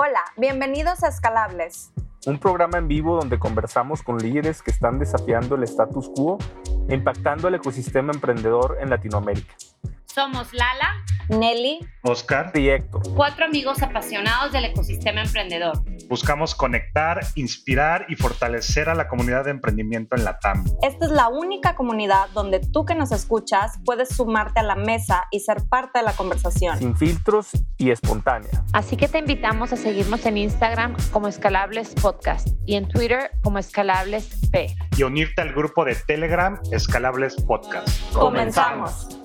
Hola, bienvenidos a Escalables. Un programa en vivo donde conversamos con líderes que están desafiando el status quo e impactando el ecosistema emprendedor en Latinoamérica. Somos Lala, Nelly, Oscar y Héctor. Cuatro amigos apasionados del ecosistema emprendedor. Buscamos conectar, inspirar y fortalecer a la comunidad de emprendimiento en la TAM. Esta es la única comunidad donde tú que nos escuchas puedes sumarte a la mesa y ser parte de la conversación. Sin filtros y espontánea. Así que te invitamos a seguirnos en Instagram como Escalables Podcast y en Twitter como Escalables P. Y unirte al grupo de Telegram Escalables Podcast. Comenzamos.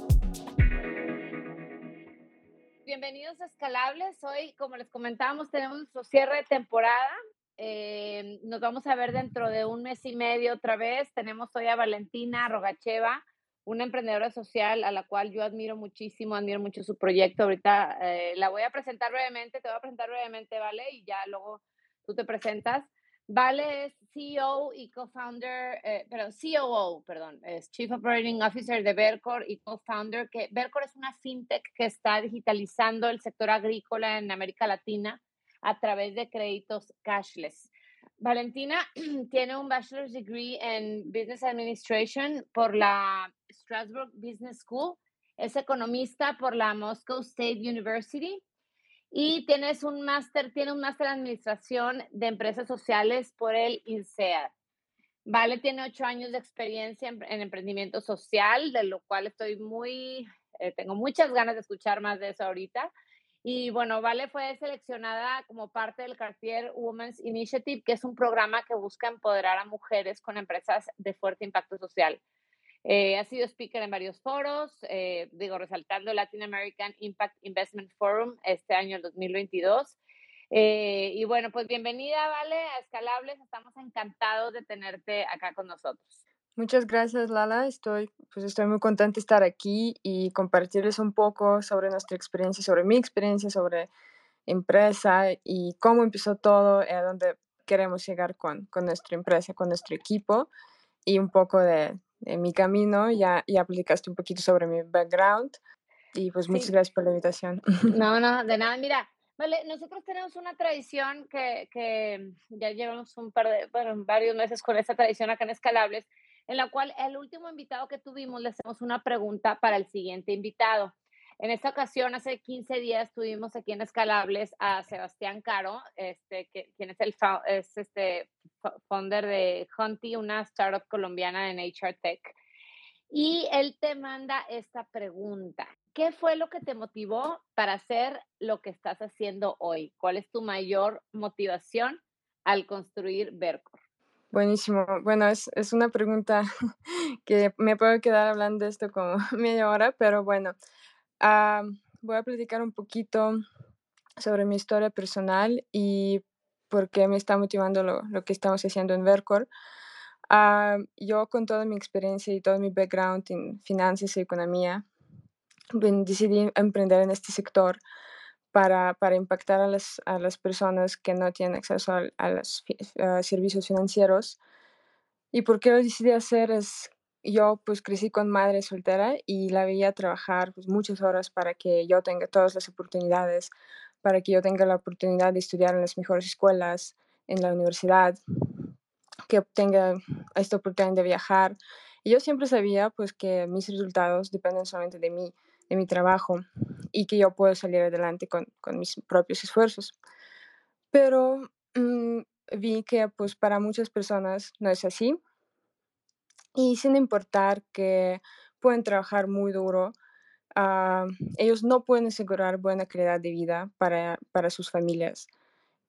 Bienvenidos a Escalables. Hoy, como les comentábamos, tenemos nuestro cierre de temporada. Eh, nos vamos a ver dentro de un mes y medio otra vez. Tenemos hoy a Valentina Rogacheva, una emprendedora social a la cual yo admiro muchísimo, admiro mucho su proyecto. Ahorita eh, la voy a presentar brevemente, te voy a presentar brevemente, ¿vale? Y ya luego tú te presentas. Vale es CEO y co-founder, eh, perdón, COO, perdón, es Chief Operating Officer de Vercor y co-founder, que Vercor es una fintech que está digitalizando el sector agrícola en América Latina a través de créditos cashless. Valentina tiene un bachelor's degree en Business Administration por la Strasbourg Business School, es economista por la Moscow State University y tienes un máster, tiene un máster en administración de empresas sociales por el INSEAD. Vale tiene ocho años de experiencia en, en emprendimiento social, de lo cual estoy muy, eh, tengo muchas ganas de escuchar más de eso ahorita. Y bueno, Vale fue seleccionada como parte del Cartier Women's Initiative, que es un programa que busca empoderar a mujeres con empresas de fuerte impacto social. Eh, ha sido speaker en varios foros, eh, digo, resaltando Latin American Impact Investment Forum este año, el 2022. Eh, y bueno, pues bienvenida, Vale, a Escalables. Estamos encantados de tenerte acá con nosotros. Muchas gracias, Lala. Estoy, pues estoy muy contenta de estar aquí y compartirles un poco sobre nuestra experiencia, sobre mi experiencia, sobre empresa y cómo empezó todo y a dónde queremos llegar con, con nuestra empresa, con nuestro equipo y un poco de, en mi camino, ya, ya aplicaste un poquito sobre mi background y pues muchas Sí. gracias por la invitación. No, no, de nada. Mira, vale, nosotros tenemos una tradición que, que ya llevamos un par de, bueno, varios meses con esta tradición acá en Escalables, en la cual el último invitado que tuvimos le hacemos una pregunta para el siguiente invitado. En esta ocasión, hace 15 días, tuvimos aquí en Escalables a Sebastián Caro, este, que, quien es el es este fo- founder de Hunty, una startup colombiana en HR Tech. Y él te manda esta pregunta. ¿Qué fue lo que te motivó para hacer lo que estás haciendo hoy? ¿Cuál es tu mayor motivación al construir Vercor? Buenísimo. Bueno, es una pregunta que me puedo quedar hablando de esto como media hora, pero bueno, ah, voy a platicar un poquito sobre mi historia personal y por qué me está motivando lo, lo que estamos haciendo en Vercor. Ah, yo con toda mi experiencia y todo mi background en finanzas y economía, ben- decidí emprender en este sector para, para impactar a las, a las personas que no tienen acceso al- a, los a servicios financieros. ¿Y por qué lo decidí hacer? Es, yo pues crecí con madre soltera y la veía trabajar pues, muchas horas para que yo tenga todas las oportunidades, para que yo tenga la oportunidad de estudiar en las mejores escuelas, en la universidad, que tenga esta oportunidad de viajar. Y yo siempre sabía pues que mis resultados dependen solamente de mí, de mi trabajo y que yo puedo salir adelante con, con mis propios esfuerzos. Pero mm, vi que pues para muchas personas no es así y sin importar que pueden trabajar muy duro, ah, ellos no pueden asegurar buena calidad de vida para, para sus familias.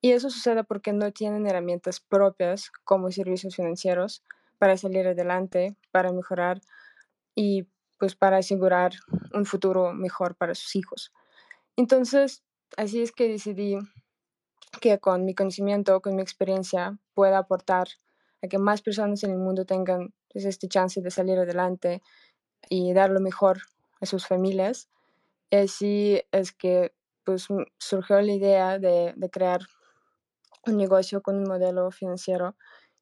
Y eso sucede porque no tienen herramientas propias como servicios financieros para salir adelante, para mejorar y pues para asegurar un futuro mejor para sus hijos. Entonces, así es que decidí que con mi conocimiento, con mi experiencia, pueda aportar a que más personas en el mundo tengan pues, este chance de salir adelante y dar lo mejor a sus familias. Y así es que pues, m- surgió la idea de, de crear un negocio con un modelo financiero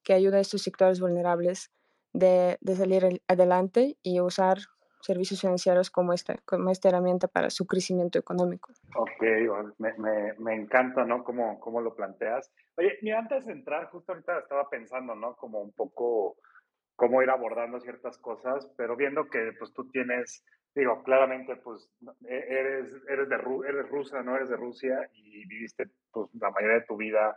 que ayuda a estos sectores vulnerables de, de salir el- adelante y usar servicios financieros como esta, como esta herramienta para su crecimiento económico. Ok, me, me, me encanta, ¿no? Cómo, cómo lo planteas. Oye, y antes de entrar, justo ahorita estaba pensando, ¿no? Como un poco cómo ir abordando ciertas cosas, pero viendo que pues tú tienes, digo, claramente pues e, eres, eres, de, eres rusa, no eres de Rusia y viviste pues la mayoría de tu vida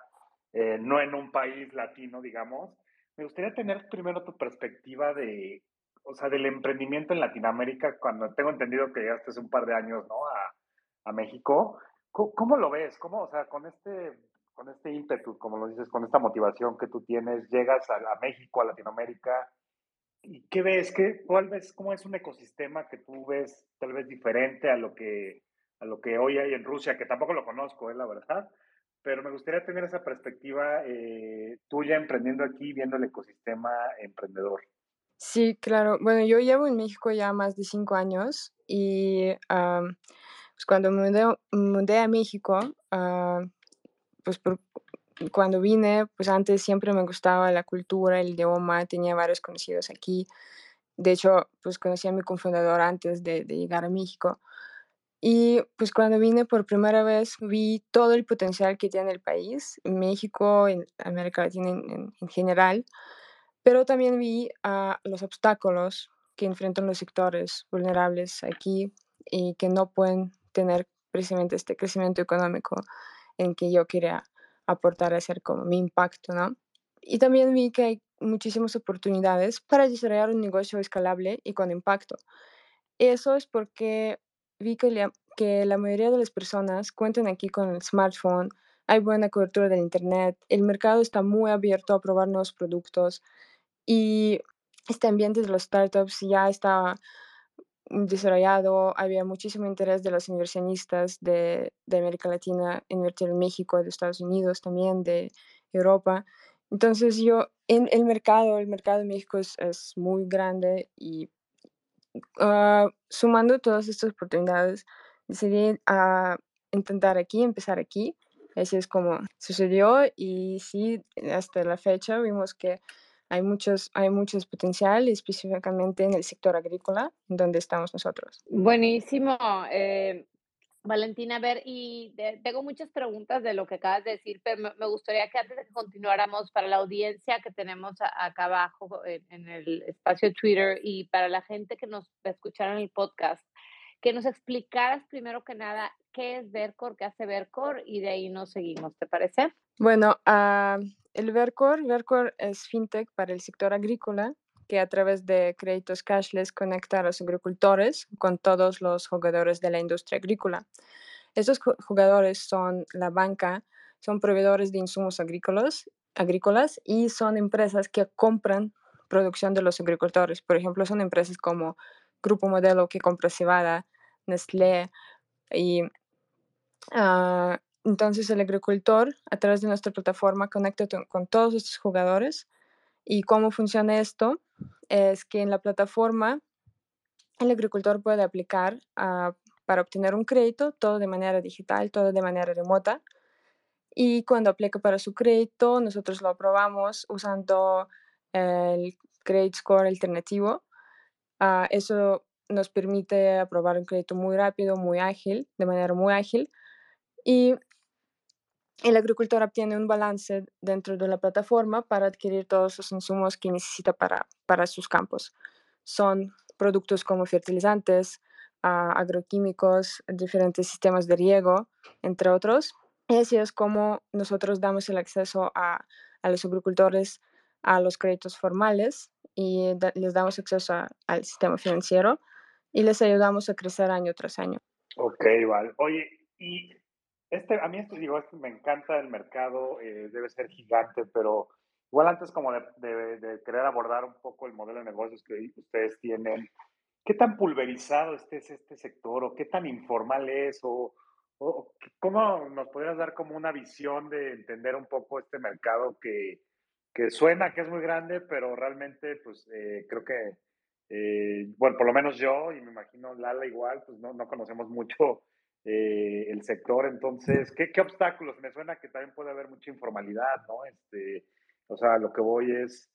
eh, no en un país latino, digamos. Me gustaría tener primero tu perspectiva de, o sea, del emprendimiento en Latinoamérica, cuando tengo entendido que llegaste hace un par de años, ¿no? A, a México. ¿Cómo, ¿Cómo, lo ves? ¿Cómo, o sea, con este, con este ímpetu, como lo dices, con esta motivación que tú tienes, llegas a, a México, a Latinoamérica, ¿y qué ves? ¿Qué, ¿Cuál ves? ¿Cómo es un ecosistema que tú ves tal vez diferente a lo que, a lo que hoy hay en Rusia, que tampoco lo conozco, ¿eh? la verdad? pero me gustaría tener esa perspectiva eh, tuya emprendiendo aquí, viendo el ecosistema emprendedor. Sí, claro. Bueno, yo llevo en México ya más de cinco años y pues cuando me mudé, a México, uh, pues cuando vine, pues antes siempre me gustaba la cultura, el idioma, tenía varios conocidos aquí. De hecho, pues conocí a mi cofundador antes de, de llegar a México. Y pues cuando vine por primera vez vi todo el potencial que tiene el país, México, en América Latina en, general, pero también vi a los obstáculos que enfrentan los sectores vulnerables aquí y que no pueden tener precisamente este crecimiento económico en que yo quería aportar hacer como mi impacto, ¿no? Y también vi que hay muchísimas oportunidades para desarrollar un negocio escalable y con impacto. Eso es porque vi que la, que la mayoría de las personas cuentan aquí con el smartphone, hay buena cobertura del Internet, el mercado está muy abierto a probar nuevos productos y este ambiente de los startups ya está desarrollado, había muchísimo interés de los inversionistas de, de América Latina invertir en México, de Estados Unidos también, de Europa. Entonces yo, en el mercado, el mercado de México es, es muy grande y uh, sumando todas estas oportunidades, decidí uh, intentar aquí, empezar aquí. Así es como sucedió y sí, hasta la fecha vimos que hay muchos, hay muchos potencial, específicamente en el sector agrícola, donde estamos nosotros. Buenísimo. Eh, Valentina, a ver, y tengo muchas preguntas de lo que acabas de decir, pero me, gustaría que antes de que continuáramos, para la audiencia que tenemos acá abajo en, el espacio Twitter y para la gente que nos escuchara en el podcast, que nos explicaras primero que nada qué es Vercor, qué hace Vercor y de ahí nos seguimos, ¿te parece? Bueno, uh, el Vercor, Vercor es fintech para el sector agrícola que a través de créditos cashless conecta a los agricultores con todos los jugadores de la industria agrícola. Estos jugadores son la banca, son proveedores de insumos agrícolas, agrícolas y son empresas que compran producción de los agricultores. Por ejemplo, son empresas como Grupo Modelo que compra cebada, Nestlé y uh, entonces el agricultor a través de nuestra plataforma conecta con todos estos jugadores y cómo funciona esto es que en la plataforma el agricultor puede aplicar ah, para obtener un crédito, todo de manera digital, todo de manera remota. Y cuando aplica para su crédito, nosotros lo aprobamos usando el Credit Score alternativo. Uh, eso nos permite aprobar un crédito muy rápido, muy ágil, de manera muy ágil. Y el agricultor obtiene un balance dentro de la plataforma para adquirir todos los insumos que necesita para, para sus campos. Son productos como fertilizantes, uh, agroquímicos, diferentes sistemas de riego, entre otros. Y así es como nosotros damos el acceso a, a los agricultores a los créditos formales y les damos acceso al sistema financiero y les ayudamos a crecer año tras año. Ok, vale. Oye, y este, a mí esto, digo, esto me encanta el mercado, eh, debe ser gigante, pero igual antes como de, de, querer abordar un poco el modelo de negocios que ustedes tienen, ¿qué tan pulverizado este es este sector o qué tan informal es o, o cómo nos podrías dar como una visión de entender un poco este mercado que, que suena que es muy grande, pero realmente pues eh, creo que, eh, bueno, por lo menos yo y me imagino Lala igual, pues no, no conocemos mucho eh, el sector. Entonces, ¿qué, ¿qué, obstáculos? Me suena que también puede haber mucha informalidad, ¿no? Este, o sea, lo que voy es,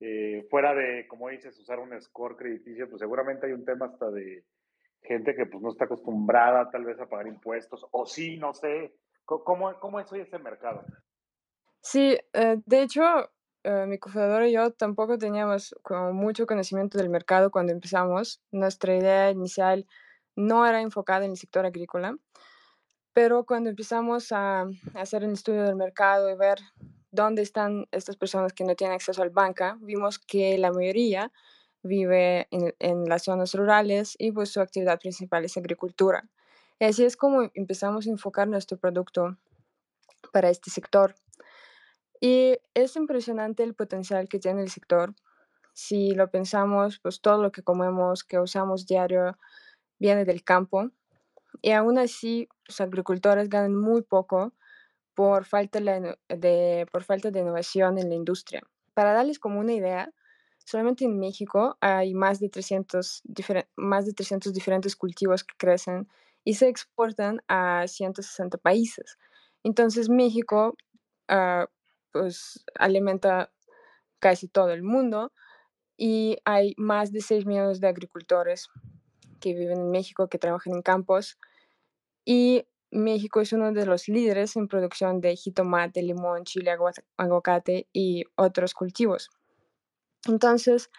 eh, fuera de, como dices, usar un score crediticio, pues seguramente hay un tema hasta de gente que pues no está acostumbrada tal vez a pagar impuestos, o sí, no sé, ¿cómo, cómo es hoy ese mercado? Sí, eh, de hecho, eh, mi cofundador y yo tampoco teníamos como mucho conocimiento del mercado cuando empezamos. Nuestra idea inicial no era enfocada en el sector agrícola, pero cuando empezamos a hacer un estudio del mercado y ver dónde están estas personas que no tienen acceso al banca, vimos que la mayoría vive en, en, las zonas rurales y pues su actividad principal es agricultura. Y así es como empezamos a enfocar nuestro producto para este sector. Y es impresionante el potencial que tiene el sector. Si lo pensamos, pues todo lo que comemos, que usamos diario, viene del campo. Y aún así, los agricultores ganan muy poco por falta de, por falta de innovación en la industria. Para darles como una idea, solamente en México hay más de 300, más de 300 diferentes cultivos que crecen y se exportan a 160 países. Entonces México uh, pues, alimenta casi todo el mundo y hay más de 6 millones de agricultores que viven en México, que trabajan en campos y México es uno de los líderes en producción de jitomate, limón, chile, aguacate y otros cultivos. Entonces,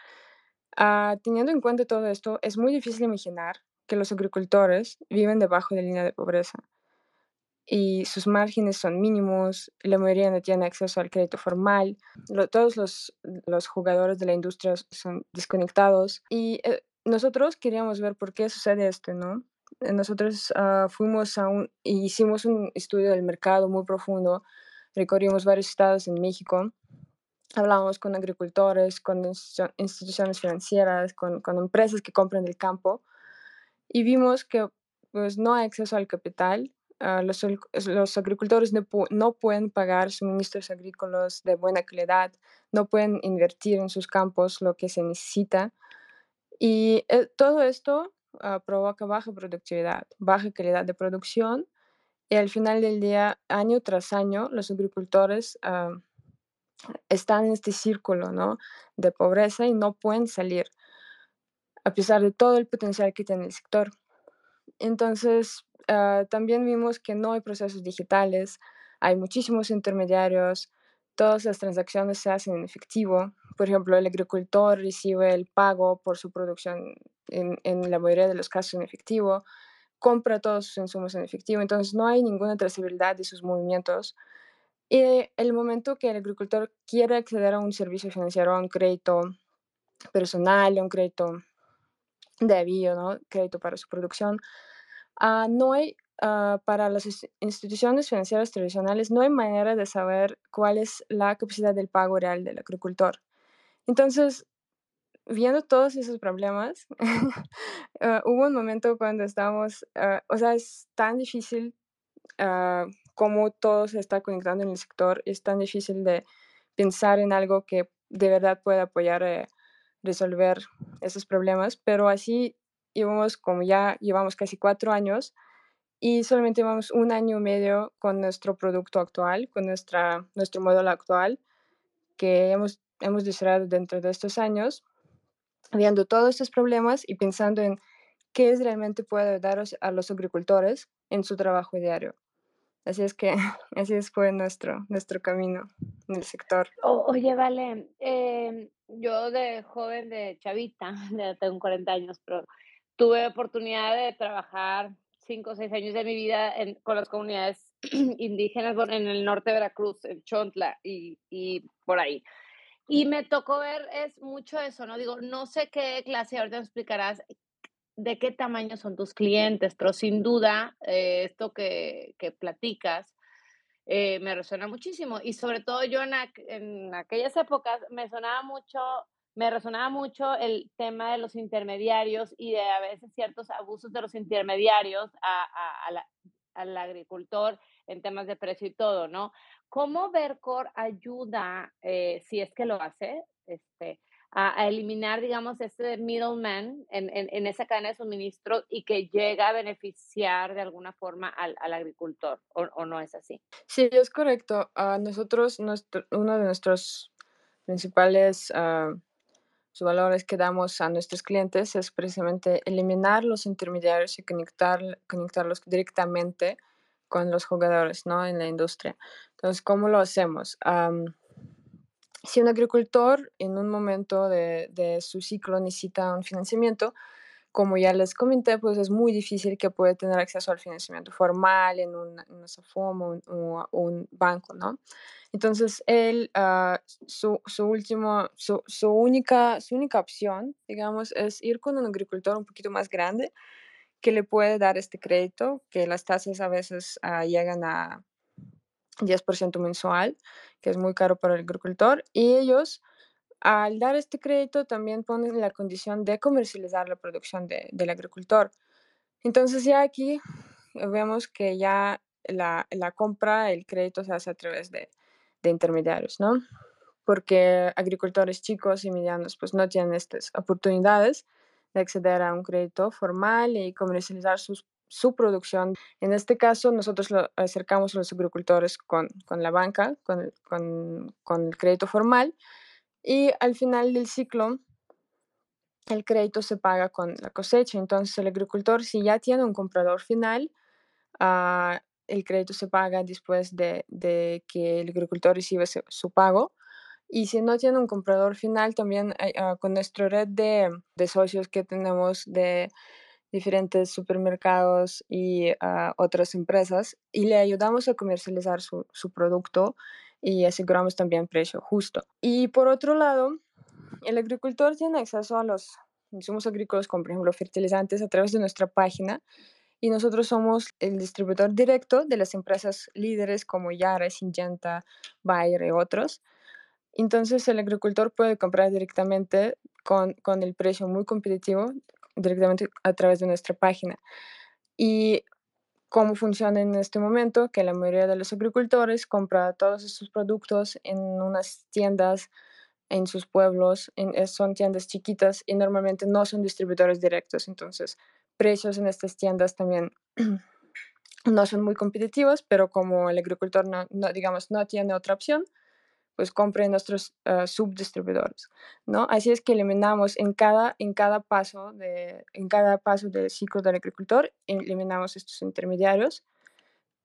uh, teniendo en cuenta todo esto, es muy difícil imaginar que los agricultores viven debajo de la línea de pobreza y sus márgenes son mínimos, la mayoría no tiene acceso al crédito formal, todos los, los, jugadores de la industria son desconectados y eh, nosotros queríamos ver por qué sucede esto, ¿no? nosotros uh, fuimos a un, hicimos un estudio del mercado muy profundo, recorrimos varios estados en México, hablamos con agricultores, con instituciones financieras, con, con empresas que compran del campo y vimos que pues, no hay acceso al capital. Uh, los, los, agricultores no, no, pueden pagar suministros agrícolas de buena calidad, no pueden invertir en sus campos lo que se necesita. Y eh, todo esto uh, provoca baja productividad, baja calidad de producción y al final del día, año tras año, los agricultores uh, están en este círculo ¿no? de pobreza y no pueden salir a pesar de todo el potencial que tiene el sector. Entonces, uh, también vimos que no hay procesos digitales, hay muchísimos intermediarios, todas las transacciones se hacen en efectivo. Por ejemplo, el agricultor recibe el pago por su producción en, en, la mayoría de los casos en efectivo, compra todos sus insumos en efectivo, entonces no hay ninguna trazabilidad de sus movimientos. Y el momento que el agricultor quiere acceder a un servicio financiero, a un crédito personal, a un crédito de avío, ¿no? crédito para su producción, uh, no hay, uh, para las instituciones financieras tradicionales, no hay manera de saber cuál es la capacidad del pago real del agricultor. Entonces, viendo todos esos problemas, uh, hubo un momento cuando estábamos, uh, o sea, es tan difícil cómo todo se está conectando en el sector, es tan difícil de pensar en algo que de verdad pueda apoyar a resolver esos problemas, pero así llevamos como ya llevamos casi cuatro años y solamente llevamos un año y medio con nuestro producto actual, con nuestra, nuestro modelo actual que hemos, hemos desarrollado dentro de estos años viendo todos estos problemas y pensando en qué es realmente puede ayudar a los agricultores en su trabajo diario. Así es que así fue nuestro, nuestro camino en el sector. oye, Vale, eh, yo de joven, de chavita, ya tengo 40 años, pero tuve oportunidad de trabajar 5 o 6 años de mi vida en, con las comunidades indígenas en el norte de Veracruz, en Chontla y, y por ahí. Y me tocó ver es mucho eso, ¿no? Digo, no sé qué clase, ahorita me explicarás de qué tamaño son tus clientes, pero sin duda eh, esto que, que platicas eh, me resuena muchísimo. Y sobre todo yo en, en, aquellas épocas me sonaba mucho, me resonaba mucho el tema de los intermediarios y de a veces ciertos abusos de los intermediarios a, la, al agricultor en temas de precio y todo, ¿no? ¿Cómo Vercor ayuda, eh, si es que lo hace, este, a, eliminar, digamos, ese middleman en, en, esa cadena de suministro y que llega a beneficiar de alguna forma al, al agricultor, o, no es así? Sí, es correcto. A nosotros, nuestro, uno de nuestros principales uh, valores que damos a nuestros clientes es precisamente eliminar los intermediarios y conectar, conectarlos directamente con los jugadores ¿no? en la industria. Entonces, ¿cómo lo hacemos? si un agricultor en un momento de, de, su ciclo necesita un financiamiento, como ya les comenté, pues es muy difícil que pueda tener acceso al financiamiento formal en una, en o un, banco, ¿no? Entonces, él, ah, su, su, último, su, su, única, su única opción, digamos, es ir con un agricultor un poquito más grande que le puede dar este crédito, que las tasas a veces uh, llegan a 10% mensual, que es muy caro para el agricultor, y ellos al dar este crédito también ponen la condición de comercializar la producción del agricultor. Entonces ya aquí vemos que ya la, la, compra, el crédito se hace a través de, de, intermediarios, ¿no? Porque agricultores chicos y medianos pues no tienen estas oportunidades de acceder a un crédito formal y comercializar sus, su producción. En este caso, nosotros lo acercamos a los agricultores con, con la banca, con, con, con el crédito formal, y al final del ciclo, el crédito se paga con la cosecha. Entonces, el agricultor, si ya tiene un comprador final, ah, el crédito se paga después de, que el agricultor recibe su, pago. Y si no tiene un comprador final, también ah, con nuestra red de, socios que tenemos de diferentes supermercados y ah, otras empresas, y le ayudamos a comercializar su, su producto y aseguramos también precio justo. Y por otro lado, el agricultor tiene acceso a los insumos agrícolas, como por ejemplo fertilizantes, a través de nuestra página. Y nosotros somos el distribuidor directo de las empresas líderes como Yara, Syngenta, Bayer y otros. Entonces el agricultor puede comprar directamente con, con el precio muy competitivo, directamente a través de nuestra página. Y cómo funciona en este momento, que la mayoría de los agricultores compra todos estos productos en unas tiendas en sus pueblos, en, eh, son tiendas chiquitas y normalmente no son distribuidores directos, entonces precios en estas tiendas también no son muy competitivos, pero como el agricultor no, no digamos, no tiene otra opción, pues compre nuestros uh, subdistribuidores, ¿no? Así es que eliminamos en cada, en cada paso de, en cada paso del ciclo del agricultor, eliminamos estos intermediarios.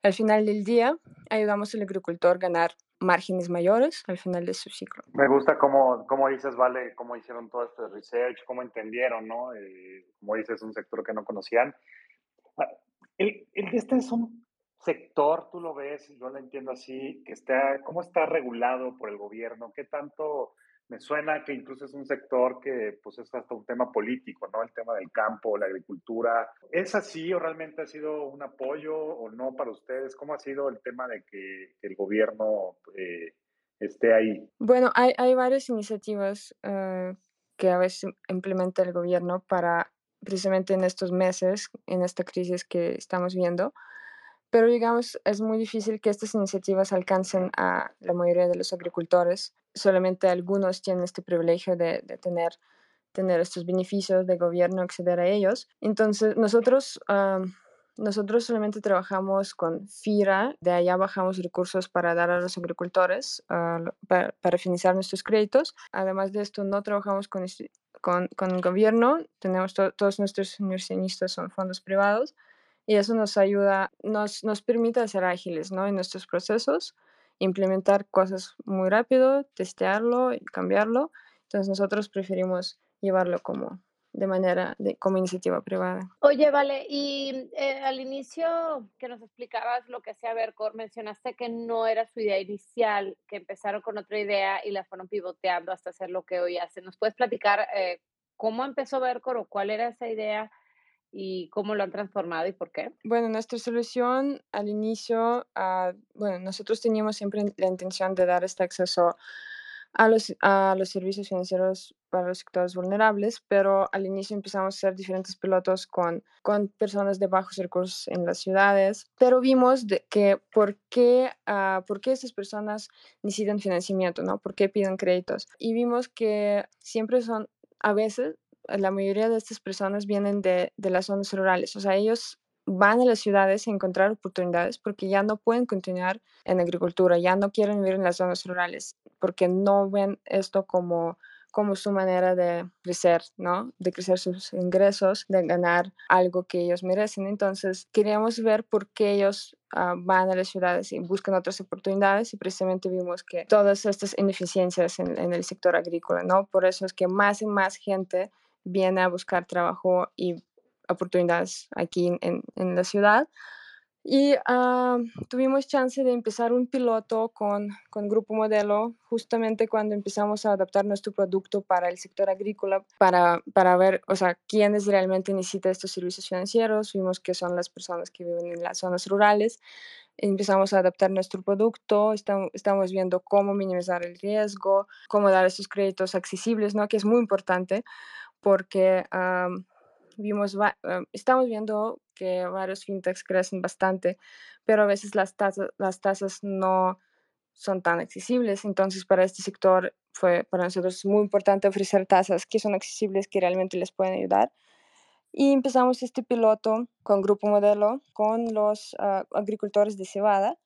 Al final del día, ayudamos al agricultor a ganar márgenes mayores al final de su ciclo. Me gusta cómo, cómo dices, Vale, cómo hicieron todo este research, cómo entendieron, ¿no? Eh, como dices, un sector que no conocían. Ah, el, el, este es un sector tú lo ves, yo lo entiendo así, que está, cómo está regulado por el gobierno, qué tanto me suena que incluso es un sector que pues es hasta un tema político, ¿no? El tema del campo, la agricultura. ¿Es así o realmente ha sido un apoyo o no para ustedes? ¿Cómo ha sido el tema de que, el gobierno eh, esté ahí? Bueno, hay, hay varias iniciativas eh, que a veces implementa el gobierno para precisamente en estos meses, en esta crisis que estamos viendo, pero digamos, es muy difícil que estas iniciativas alcancen a la mayoría de los agricultores. Solamente algunos tienen este privilegio de, tener, tener estos beneficios de gobierno, acceder a ellos. Entonces, nosotros, nosotros solamente trabajamos con FIRA, de allá bajamos recursos para dar a los agricultores, para, para, financiar nuestros créditos. Además de esto, no trabajamos con, con, con el gobierno, tenemos todos nuestros inversionistas son fondos privados y eso nos ayuda, nos, nos permite ser ágiles ¿no? en nuestros procesos, implementar cosas muy rápido, testearlo y cambiarlo. Entonces nosotros preferimos llevarlo como de manera de, como iniciativa privada. Oye, vale, y eh, al inicio que nos explicabas lo que hacía Vercor, mencionaste que no era su idea inicial, que empezaron con otra idea y la fueron pivoteando hasta hacer lo que hoy hacen. ¿Nos puedes platicar eh, cómo empezó Vercor o cuál era esa idea y cómo lo han transformado y por qué? Bueno, nuestra solución al inicio, uh, bueno, nosotros teníamos siempre la intención de dar este acceso a los, a los servicios financieros para los sectores vulnerables, pero al inicio empezamos a hacer diferentes pilotos con, con personas de bajos recursos en las ciudades, pero vimos que por qué, uh, por qué esas personas necesitan financiamiento, ¿no? ¿Por qué piden créditos? Y vimos que siempre son, a veces, la mayoría de estas personas vienen de, de las zonas rurales, o sea, ellos van a las ciudades a encontrar oportunidades porque ya no pueden continuar en agricultura, ya no quieren vivir en las zonas rurales porque no ven esto como como su manera de crecer, ¿no? De crecer sus ingresos, de ganar algo que ellos merecen. Entonces, queríamos ver por qué ellos ah, van a las ciudades y buscan otras oportunidades y precisamente vimos que todas estas ineficiencias en, en el sector agrícola, ¿no? Por eso es que más y más gente viene a buscar trabajo y oportunidades aquí en, en la ciudad. Y ah, tuvimos chance de empezar un piloto con, con Grupo Modelo justamente cuando empezamos a adaptar nuestro producto para el sector agrícola, para, para ver, o sea, quiénes realmente necesitan estos servicios financieros. Vimos que son las personas que viven en las zonas rurales. Empezamos a adaptar nuestro producto, estamos, estamos viendo cómo minimizar el riesgo, cómo dar esos créditos accesibles, ¿no? Que es muy importante porque... Ah, vimos, estamos viendo que varios fintechs crecen bastante, pero a veces las tasas, las tasas no son tan accesibles. Entonces, para este sector fue para nosotros muy importante ofrecer tasas que son accesibles, que realmente les pueden ayudar. Y empezamos este piloto con Grupo Modelo, con los ah, agricultores de cebada.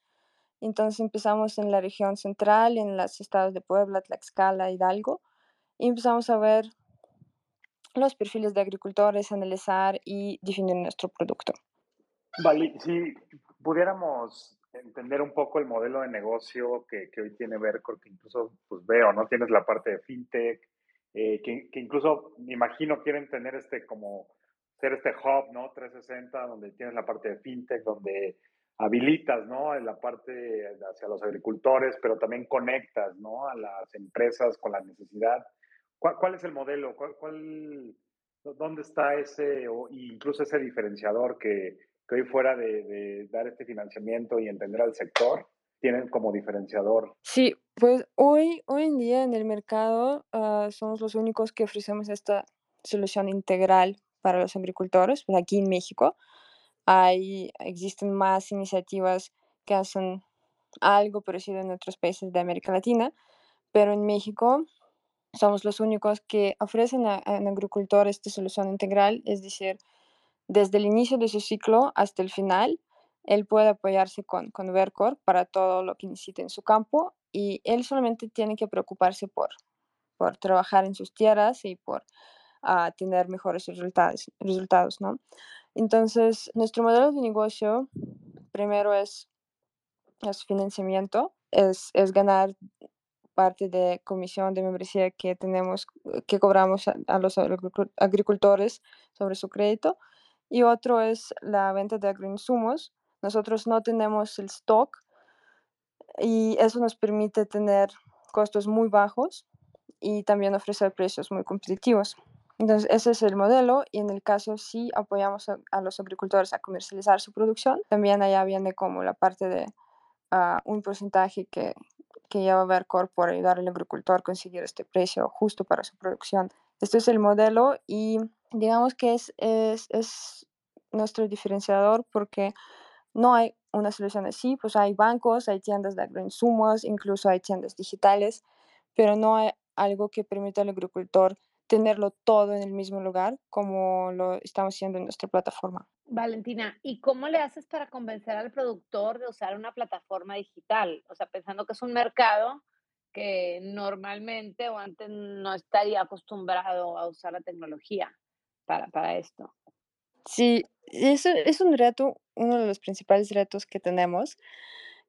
Entonces empezamos en la región central, en los estados de Puebla, Tlaxcala, Hidalgo, y empezamos a ver los perfiles de agricultores, analizar y definir nuestro producto. Vale, si pudiéramos entender un poco el modelo de negocio que, que hoy tiene Vercor, que incluso pues veo, ¿no? Tienes la parte de fintech, eh, que, que, incluso me imagino quieren tener este como ser este hub, ¿no? 360, donde tienes la parte de fintech, donde habilitas, ¿no? En la parte hacia los agricultores, pero también conectas, ¿no? A las empresas con la necesidad. ¿Cuál, es el modelo? ¿Cuál, dónde está ese, o incluso ese diferenciador que, que hoy fuera de, dar este financiamiento y entender al sector, tienen como diferenciador? Sí, pues hoy, hoy en día en el mercado ah, somos los únicos que ofrecemos esta solución integral para los agricultores, pues aquí en México. Hay, existen más iniciativas que hacen algo parecido en otros países de América Latina, pero en México somos los únicos que ofrecen a, un agricultor esta solución integral, es decir, desde el inicio de su ciclo hasta el final, él puede apoyarse con, con Vercor para todo lo que necesite en su campo y él solamente tiene que preocuparse por, por trabajar en sus tierras y por uh, tener mejores resultados, resultados, ¿no? Entonces, nuestro modelo de negocio primero es, es financiamiento, es, es ganar parte de comisión de membresía que tenemos, eh, que cobramos a, los agricultores sobre su crédito. Y otro es la venta de agroinsumos. Nosotros no tenemos el stock y eso nos permite tener costos muy bajos y también ofrecer precios muy competitivos. Entonces, ese es el modelo y en el caso si apoyamos a, los agricultores a comercializar su producción, también allá viene como la parte de ah, un porcentaje que, que lleva Vercor por ayudar al agricultor a conseguir este precio justo para su producción. Este es el modelo y digamos que es, es, es nuestro diferenciador porque no hay una solución así, pues hay bancos, hay tiendas de agroinsumos, incluso hay tiendas digitales, pero no hay algo que permita al agricultor tenerlo todo en el mismo lugar como lo estamos haciendo en nuestra plataforma. Valentina, ¿y cómo le haces para convencer al productor de usar una plataforma digital? O sea, pensando que es un mercado que normalmente o antes no estaría acostumbrado a usar la tecnología para, para esto. Sí, eso es un reto, uno de los principales retos que tenemos.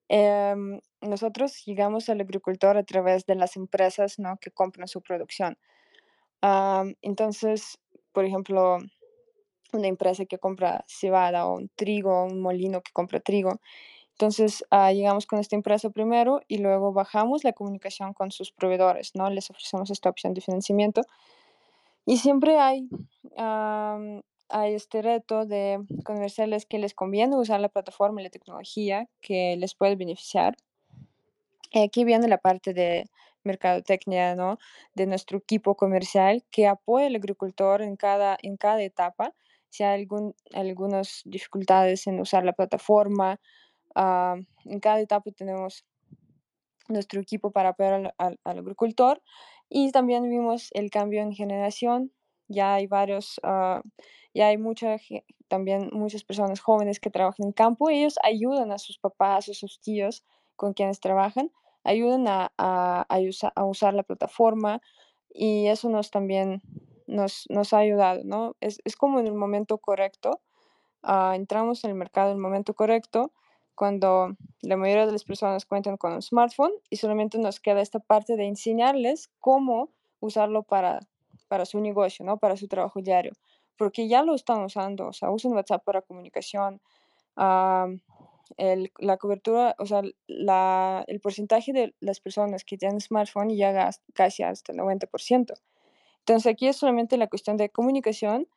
Em, nosotros llegamos al agricultor a través de las empresas ¿no? que compran su producción entonces, por ejemplo, una empresa que compra cebada o un trigo, un molino que compra trigo. Entonces, ah, llegamos con esta empresa primero y luego bajamos la comunicación con sus proveedores, ¿no? Les ofrecemos esta opción de financiamiento. Y siempre hay, hay este reto de comerciales que les conviene usar la plataforma y la tecnología que les puede beneficiar. Aquí viene la parte de mercadotecnia, ¿no? De nuestro equipo comercial que apoya al agricultor en cada, en cada etapa. Si hay algún, algunas dificultades en usar la plataforma, ah, en cada etapa tenemos nuestro equipo para apoyar al, al, agricultor y también vimos el cambio en generación ya hay varios, uh, ya hay mucha, también muchas personas jóvenes que trabajan en campo, ellos ayudan a sus papás o sus tíos con quienes trabajan, ayudan a, a, a, usar la plataforma y eso nos también nos, nos ha ayudado, ¿no? Es, es como en el momento correcto, uh, entramos en el mercado en el momento correcto, cuando la mayoría de las personas cuentan con un smartphone y solamente nos queda esta parte de enseñarles cómo usarlo para, para su negocio, ¿no? Para su trabajo diario, porque ya lo están usando, o sea, usan WhatsApp para comunicación, el, la cobertura, o sea, la, el porcentaje de las personas que tienen smartphone llega casi hasta el 90%. Entonces aquí es solamente la cuestión de comunicación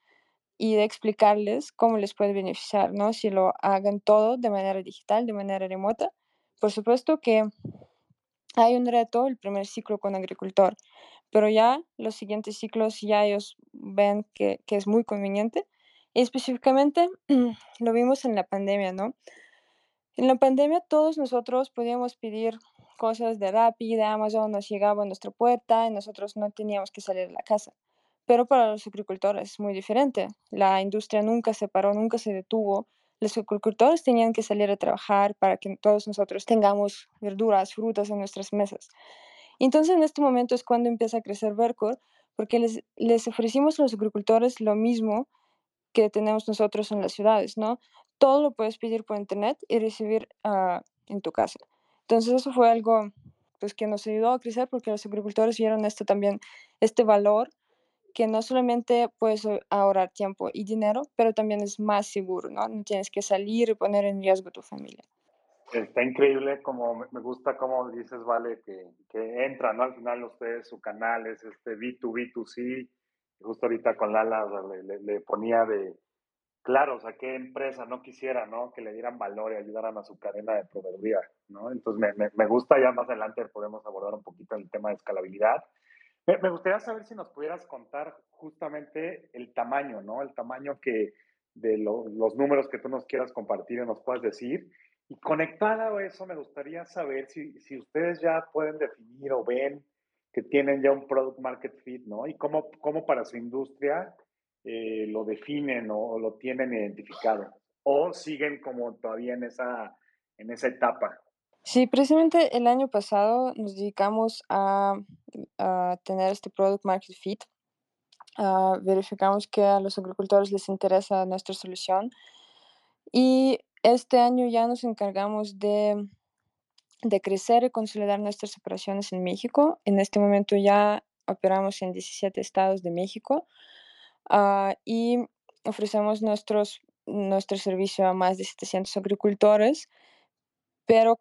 y de explicarles cómo les puede beneficiar, ¿no? Si lo hagan todo de manera digital, de manera remota. Por supuesto que hay un reto, el primer ciclo con agricultor, pero ya los siguientes ciclos ya ellos ven que, que es muy conveniente. Y específicamente lo vimos en la pandemia, ¿no? En la pandemia todos nosotros podíamos pedir cosas de Rappi, de Amazon, nos llegaba a nuestra puerta y nosotros no teníamos que salir de la casa. Pero para los agricultores es muy diferente. La industria nunca se paró, nunca se detuvo. Los agricultores tenían que salir a trabajar para que todos nosotros tengamos verduras, frutas en nuestras mesas. Entonces en este momento es cuando empieza a crecer Vercor, porque les, les ofrecimos a los agricultores lo mismo que tenemos nosotros en las ciudades, ¿no? Todo lo puedes pedir por internet y recibir uh, en tu casa. Entonces eso fue algo pues, que nos ayudó a crecer porque los agricultores vieron esto también, este valor que no solamente puedes ahorrar tiempo y dinero, pero también es más seguro, ¿no? No tienes que salir y poner en riesgo tu familia. Está increíble, como me gusta como dices, Vale, que, que entra, ¿no? Al final ustedes, su canal es este B2B2C, justo ahorita con Lala le, le, ponía de, claro, o sea, qué empresa no quisiera, ¿no? Que le dieran valor y ayudaran a su cadena de proveeduría, ¿no? Entonces me, me, me gusta, ya más adelante podemos abordar un poquito el tema de escalabilidad, me, gustaría saber si nos pudieras contar justamente el tamaño, ¿no? El tamaño que de los números que tú nos quieras compartir y nos puedas decir. Y conectada a eso, me gustaría saber si, si ustedes ya pueden definir o ven que tienen ya un product market fit, ¿no? Y cómo, cómo para su industria eh, lo definen o, lo tienen identificado. O siguen como todavía en esa, en esa etapa. Sí, precisamente el año pasado nos dedicamos a, tener este Product Market Fit. Verificamos que a los agricultores les interesa nuestra solución y este año ya nos encargamos de, de crecer y consolidar nuestras operaciones en México. En este momento ya operamos en 17 estados de México uh, y ofrecemos nuestros, nuestro servicio a más de 700 agricultores, pero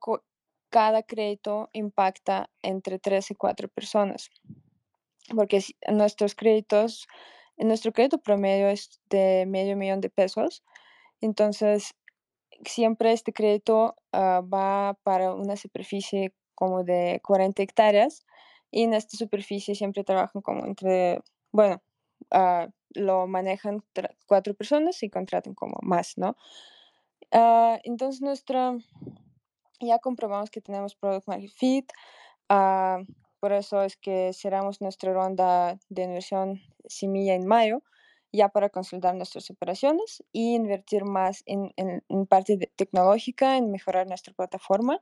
cada crédito impacta entre tres y cuatro personas, porque nuestros créditos, nuestro crédito promedio es de medio millón de pesos, entonces siempre este crédito uh, va para una superficie como de 40 hectáreas y en esta superficie siempre trabajan como entre, bueno, uh, lo manejan cuatro personas y contratan como más, ¿no? Uh, entonces nuestra ya comprobamos que tenemos Product Market Fit. Ah, por eso es que cerramos nuestra ronda de inversión semilla en mayo, ya para consolidar nuestras operaciones y invertir más en, en, parte tecnológica, en mejorar nuestra plataforma.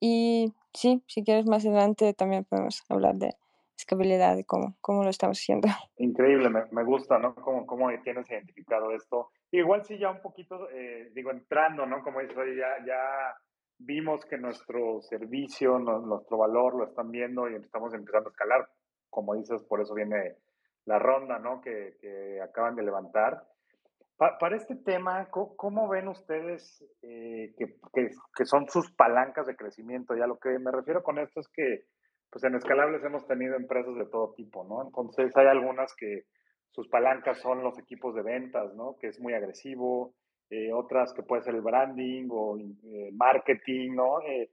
Y sí, si quieres más adelante también podemos hablar de escalabilidad y cómo, cómo lo estamos haciendo. Increíble, me, me gusta, ¿no? Cómo, cómo tienes identificado esto. Igual sí, ya un poquito, eh, digo, entrando, ¿no? Como dices, ya, ya vimos que nuestro servicio, nuestro valor lo están viendo y estamos empezando a escalar. Como dices, por eso viene la ronda ¿no? que, que acaban de levantar. para este tema, ¿cómo, ven ustedes eh, que, que, que, son sus palancas de crecimiento? Ya lo que me refiero con esto es que pues en Escalables hemos tenido empresas de todo tipo, ¿no? Entonces hay algunas que sus palancas son los equipos de ventas, ¿no? Que es muy agresivo, eh, otras que puede ser el branding o eh, marketing, ¿no? Eh,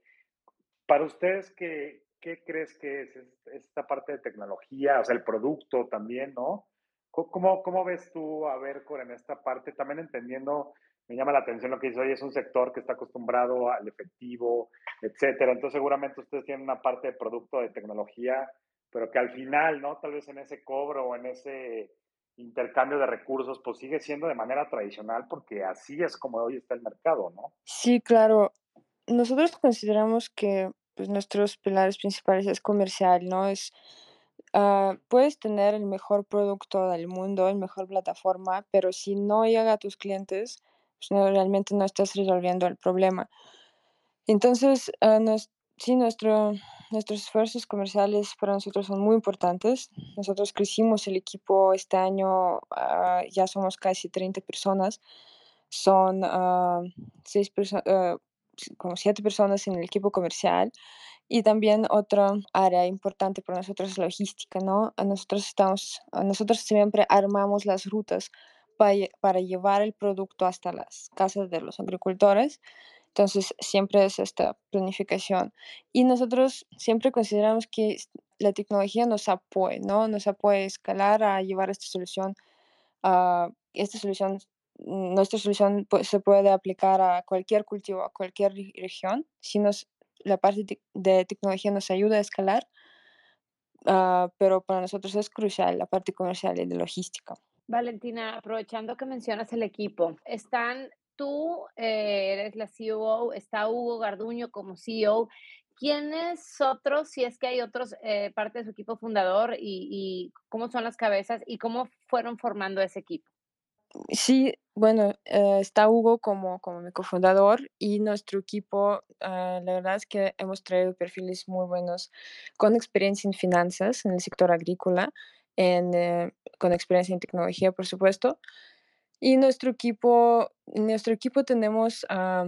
para ustedes, ¿qué, ¿qué, crees que es esta parte de tecnología, o sea, el producto también, ¿no? ¿Cómo, cómo ves tú a Vercor en esta parte? También entendiendo, me llama la atención lo que dice, hoy es un sector que está acostumbrado al efectivo, etcétera. Entonces, seguramente ustedes tienen una parte de producto de tecnología, pero que al final, ¿no? Tal vez en ese cobro o en ese intercambio de recursos, pues sigue siendo de manera tradicional porque así es como hoy está el mercado, ¿no? Sí, claro. Nosotros consideramos que pues, nuestros pilares principales es comercial, ¿no? Es, ah, puedes tener el mejor producto del mundo, el mejor plataforma, pero si no llega a tus clientes, no, realmente no estás resolviendo el problema. Entonces, nos- sí, nuestro, nuestros esfuerzos comerciales para nosotros son muy importantes. Nosotros crecimos el equipo este año, ah, ya somos casi 30 personas. Son ah, seis perso- como siete personas en el equipo comercial. Y también otra área importante para nosotros es logística, ¿no? Nosotros estamos, nosotros siempre armamos las rutas para, para llevar el producto hasta las casas de los agricultores. Entonces, siempre es esta planificación. Y nosotros siempre consideramos que la tecnología nos apoya, ¿no? Nos apoya a escalar, a llevar esta solución, a esta solución, mm, nuestra solución pues, se puede aplicar a cualquier cultivo, a cualquier re- región. Si nos, la parte de tecnología nos ayuda a escalar, ah, pero para nosotros es crucial la parte comercial y de logística. Valentina, aprovechando que mencionas el equipo, están tú, eh, eres la COO, está Hugo Garduño como CEO. ¿Quiénes otros, si es que hay otros, eh, parte de su equipo fundador y, y cómo son las cabezas y cómo fueron formando ese equipo? Sí, bueno, eh, está Hugo como, como mi cofundador y nuestro equipo, ah, la verdad es que hemos traído perfiles muy buenos con experiencia en finanzas, en el sector agrícola, en, eh, con experiencia en tecnología, por supuesto. Y nuestro equipo, en nuestro equipo tenemos ah,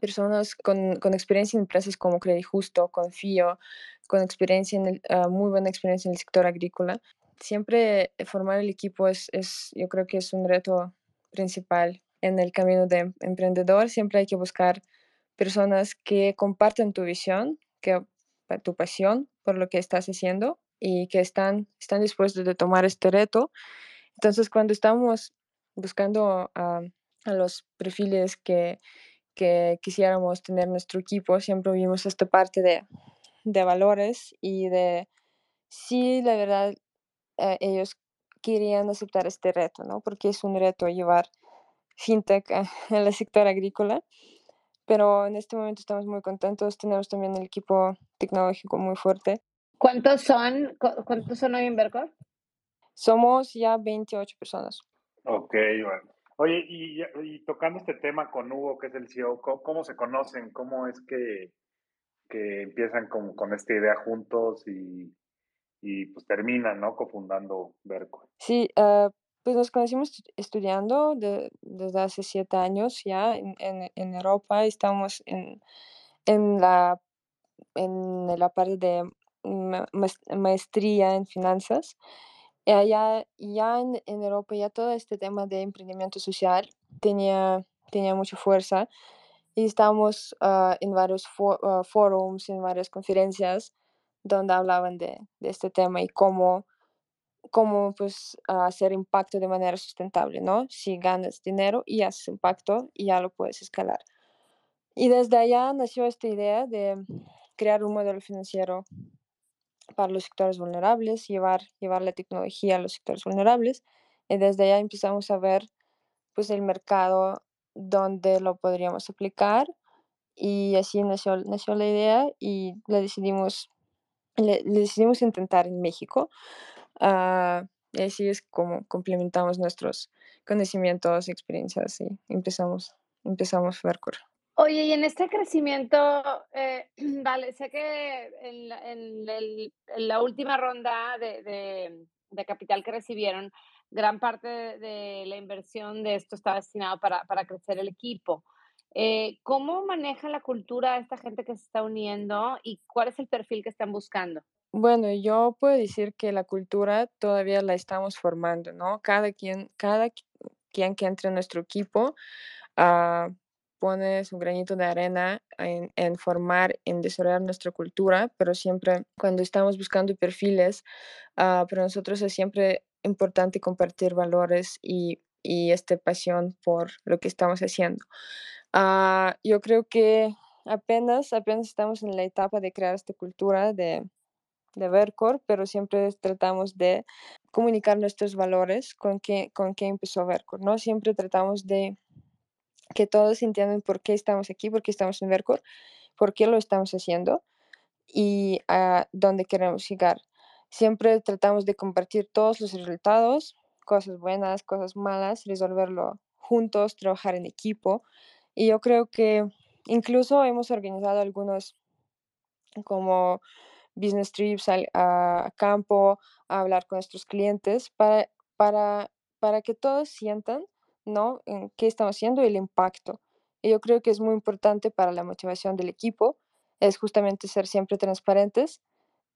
personas con, con experiencia en empresas como Credit Justo, Confío, con experiencia en el, ah, muy buena experiencia en el sector agrícola siempre formar el equipo es, es, yo creo que es un reto principal en el camino de em- emprendedor. Siempre hay que buscar personas que compartan tu visión, que tu pasión por lo que estás haciendo y que están, están dispuestos de tomar este reto. Entonces, cuando estamos buscando a, a los perfiles que, que quisiéramos tener en nuestro equipo, siempre vimos esta parte de, de valores y de, sí, la verdad, eh, ellos querían aceptar este reto, ¿no? Porque es un reto llevar fintech en el sector agrícola, pero en este momento estamos muy contentos, tenemos también el equipo tecnológico muy fuerte. ¿Cuántos son, cu- cuántos son hoy en Vercor? Somos ya 28 personas. Ok, bueno. Oye, y, y tocando este tema con Hugo, que es el CEO, ¿cómo, cómo se conocen? ¿Cómo es que, que empiezan con, con esta idea juntos y, y pues terminan, ¿no? Cofundando Verco. Sí, ah, pues nos conocimos estu- estudiando de- desde hace siete años ya en, en, en Europa. Estamos en, en la, en la parte de maestría en finanzas. Y allá, ya en, Europa, ya todo este tema de emprendimiento social tenía, tenía mucha fuerza y estábamos ah, en varios ah, forums, en varias conferencias donde hablaban de, de este tema y cómo cómo pues ah, hacer impacto de manera sustentable, ¿no? Si ganas dinero y haces impacto y ya lo puedes escalar. Y desde allá nació esta idea de crear un modelo financiero para los sectores vulnerables, llevar, llevar la tecnología a los sectores vulnerables. Y desde allá empezamos a ver pues el mercado donde lo podríamos aplicar y así nació, nació la idea y la decidimos, le, le decidimos intentar en México. Ah, y así es como complementamos nuestros conocimientos experiencias y empezamos, empezamos Vercor. Oye, y en este crecimiento, eh, vale, sé que en la, en el- en la última ronda de, de- de capital que recibieron, gran parte de, de la inversión de esto estaba destinado para, para crecer el equipo. Eh, ¿Cómo maneja la cultura esta gente que se está uniendo y cuál es el perfil que están buscando? Bueno, yo puedo decir que la cultura todavía la estamos formando, ¿no? Cada quien, cada qui- quien que entre en nuestro equipo ah, pone su granito de arena en, en formar, en desarrollar nuestra cultura, pero siempre cuando estamos buscando perfiles, ah, para nosotros es siempre importante compartir valores y, y esta pasión por lo que estamos haciendo. Ah, yo creo que apenas, apenas estamos en la etapa de crear esta cultura, de de Vercor, pero siempre tratamos de comunicar nuestros valores con qué, con empezó Vercor, ¿no? Siempre tratamos de que todos entiendan por qué estamos aquí, por qué estamos en Vercor, por qué lo estamos haciendo y a dónde queremos llegar. Siempre tratamos de compartir todos los resultados, cosas buenas, cosas malas, resolverlo juntos, trabajar en equipo. Y yo creo que incluso hemos organizado algunos como business trips a, campo, a hablar con nuestros clientes para, para, para que todos sientan ¿no? en qué estamos haciendo y el impacto. Y yo creo que es muy importante para la motivación del equipo, es justamente ser siempre transparentes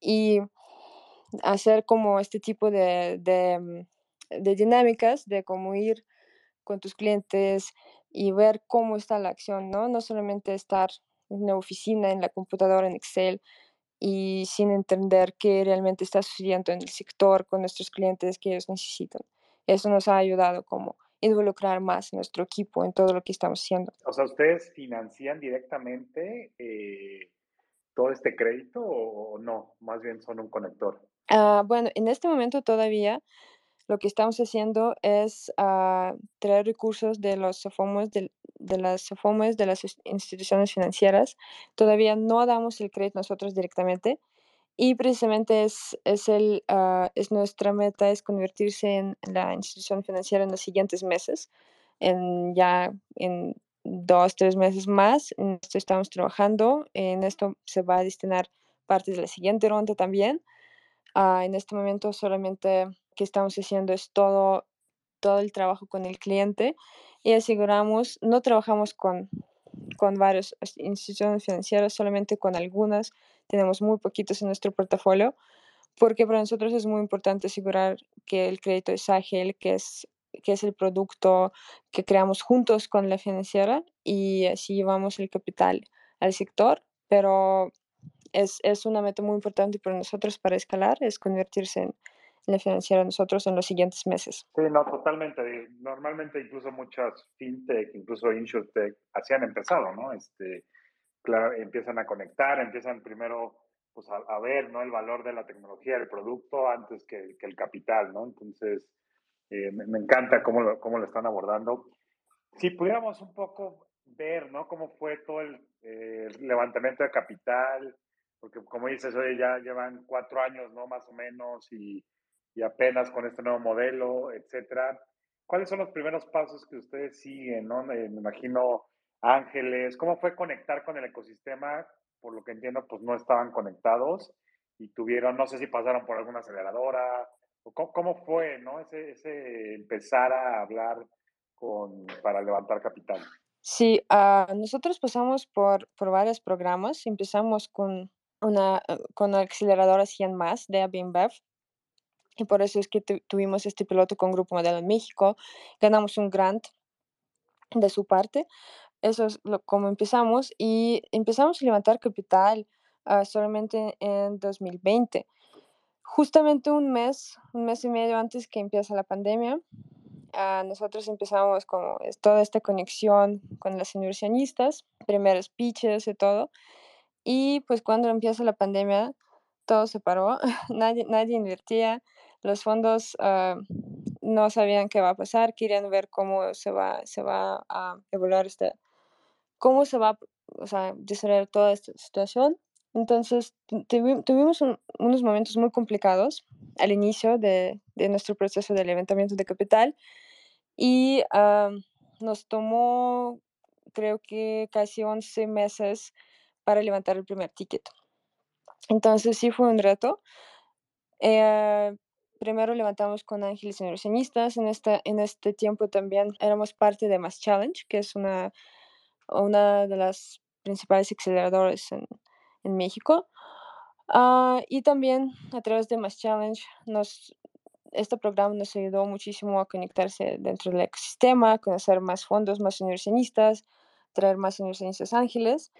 y hacer como este tipo de, de, mm, dinámicas de cómo ir con tus clientes y ver cómo está la acción, ¿no? No solamente estar en la oficina, en la computadora, en Excel, y sin entender qué realmente está sucediendo en el sector con nuestros clientes que ellos necesitan. Eso nos ha ayudado como involucrar más nuestro equipo en todo lo que estamos haciendo. O sea, ¿ustedes financian directamente eh, todo este crédito o, no? Más bien son un conector. Ah, bueno, en este momento todavía lo que estamos haciendo es uh, traer recursos de los SOFOMOS, de, de las SOFOMOS, de las instituciones financieras. Todavía no damos el crédito nosotros directamente y precisamente es, es, el, uh, es nuestra meta, es convertirse en la institución financiera en los siguientes meses, en ya en dos, tres meses más. En esto estamos trabajando, en esto se va a destinar parte de la siguiente ronda también. Uh, en este momento solamente que estamos haciendo es todo, todo el trabajo con el cliente y aseguramos, no trabajamos con, con varias instituciones financieras, solamente con algunas, tenemos muy poquitos en nuestro portafolio, porque para nosotros es muy importante asegurar que el crédito es ágil, que es, que es el producto que creamos juntos con la financiera y así llevamos el capital al sector, pero es, es una meta muy importante para nosotros para escalar, es convertirse en la financiera nosotros en los siguientes meses. Sí, no, totalmente. Normalmente incluso muchas fintech, incluso insurtech, así han empezado, ¿no? Este, claro, empiezan a conectar, empiezan primero pues, a, ver ¿no? el valor de la tecnología, del producto, antes que, que el capital, ¿no? Entonces, eh, me, encanta cómo lo, cómo lo están abordando. Si pudiéramos un poco ver, ¿no? Cómo fue todo el eh, levantamiento de capital, porque como dices, hoy ya llevan cuatro años, ¿no? Más o menos, y y apenas con este nuevo modelo, etcétera. ¿Cuáles son los primeros pasos que ustedes siguen? ¿no? Me, imagino Ángeles, ¿cómo fue conectar con el ecosistema? Por lo que entiendo, pues no estaban conectados y tuvieron, no sé si pasaron por alguna aceleradora, o cómo, fue, ¿no? Ese, ese, empezar a hablar con, para levantar capital. Sí, uh, nosotros pasamos por, por varios programas. Empezamos con una, con una aceleradora 100 más de Airbnb, y por eso es que tuvimos este piloto con Grupo Modelo en México, ganamos un grant de su parte, eso es lo, como empezamos y empezamos a levantar capital uh, solamente en 2020. Justamente un mes, un mes y medio antes que empieza la pandemia, uh, nosotros empezamos con toda esta conexión con las inversionistas, primeros pitches y todo. Y pues cuando empieza la pandemia, todo se paró, nadie, nadie invertía, los fondos uh, no sabían qué va a pasar, querían ver cómo se va, se va a evolucionar este, cómo se va o sea, desarrollar toda esta situación. Entonces, tuvimos unos momentos muy complicados al inicio de, de, nuestro proceso de levantamiento de capital y uh, nos tomó, creo que casi 11 meses para levantar el primer ticket. Entonces, sí fue un reto. Eh, primero levantamos con Ángeles Inversionistas. En, en este tiempo también éramos parte de Mass Challenge, que es una, una de las principales aceleradores en, México. Uh, y también a través de Mass Challenge, nos, este programa nos ayudó muchísimo a conectarse dentro del ecosistema, conocer más fondos, más inversionistas, traer más inversionistas ángeles.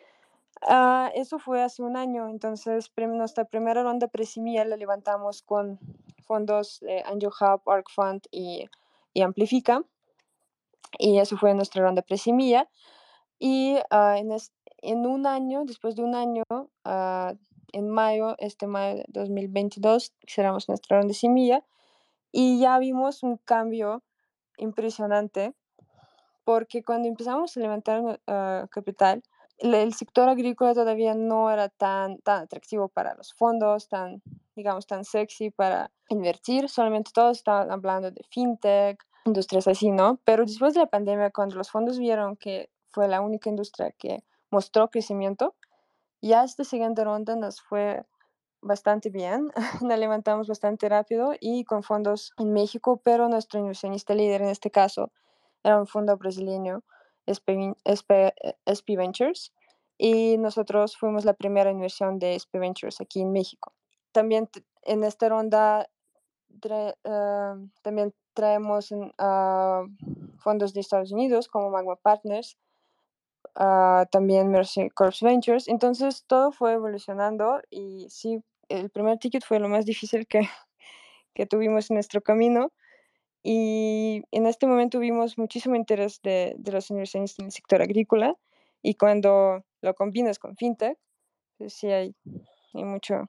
Uh, eso fue hace un año, entonces nuestra primera ronda presimia la levantamos con fondos eh, Angel Hub, Arc Fund y, y, Amplifica. Y eso fue nuestra ronda presimilla. Y uh, en, en, un año, después de un año, uh, en mayo, este mayo de 2022, cerramos nuestra ronda semilla y ya vimos un cambio impresionante porque cuando empezamos a levantar capital, el, sector agrícola todavía no era tan, tan atractivo para los fondos, tan, digamos, tan sexy para invertir, solamente todos estaban hablando de fintech, industrias así, ¿no? Pero después de la pandemia, cuando los fondos vieron que fue la única industria que mostró crecimiento, ya esta siguiente ronda nos fue bastante bien, la levantamos bastante rápido y con fondos en México, pero nuestro inversionista líder en este caso era un fondo brasileño, SP, Ventures, y nosotros fuimos la primera inversión de SP Ventures aquí en México. También en esta ronda ah, también traemos uh, fondos de Estados Unidos como Magma Partners, uh, también Mercy Corps Ventures. Entonces todo fue evolucionando y sí, el primer ticket fue lo más difícil que, que tuvimos en nuestro camino. Y en este momento tuvimos muchísimo interés de, de los inversionistas en el sector agrícola y cuando lo combinas con fintech, pues sí hay, hay mucho,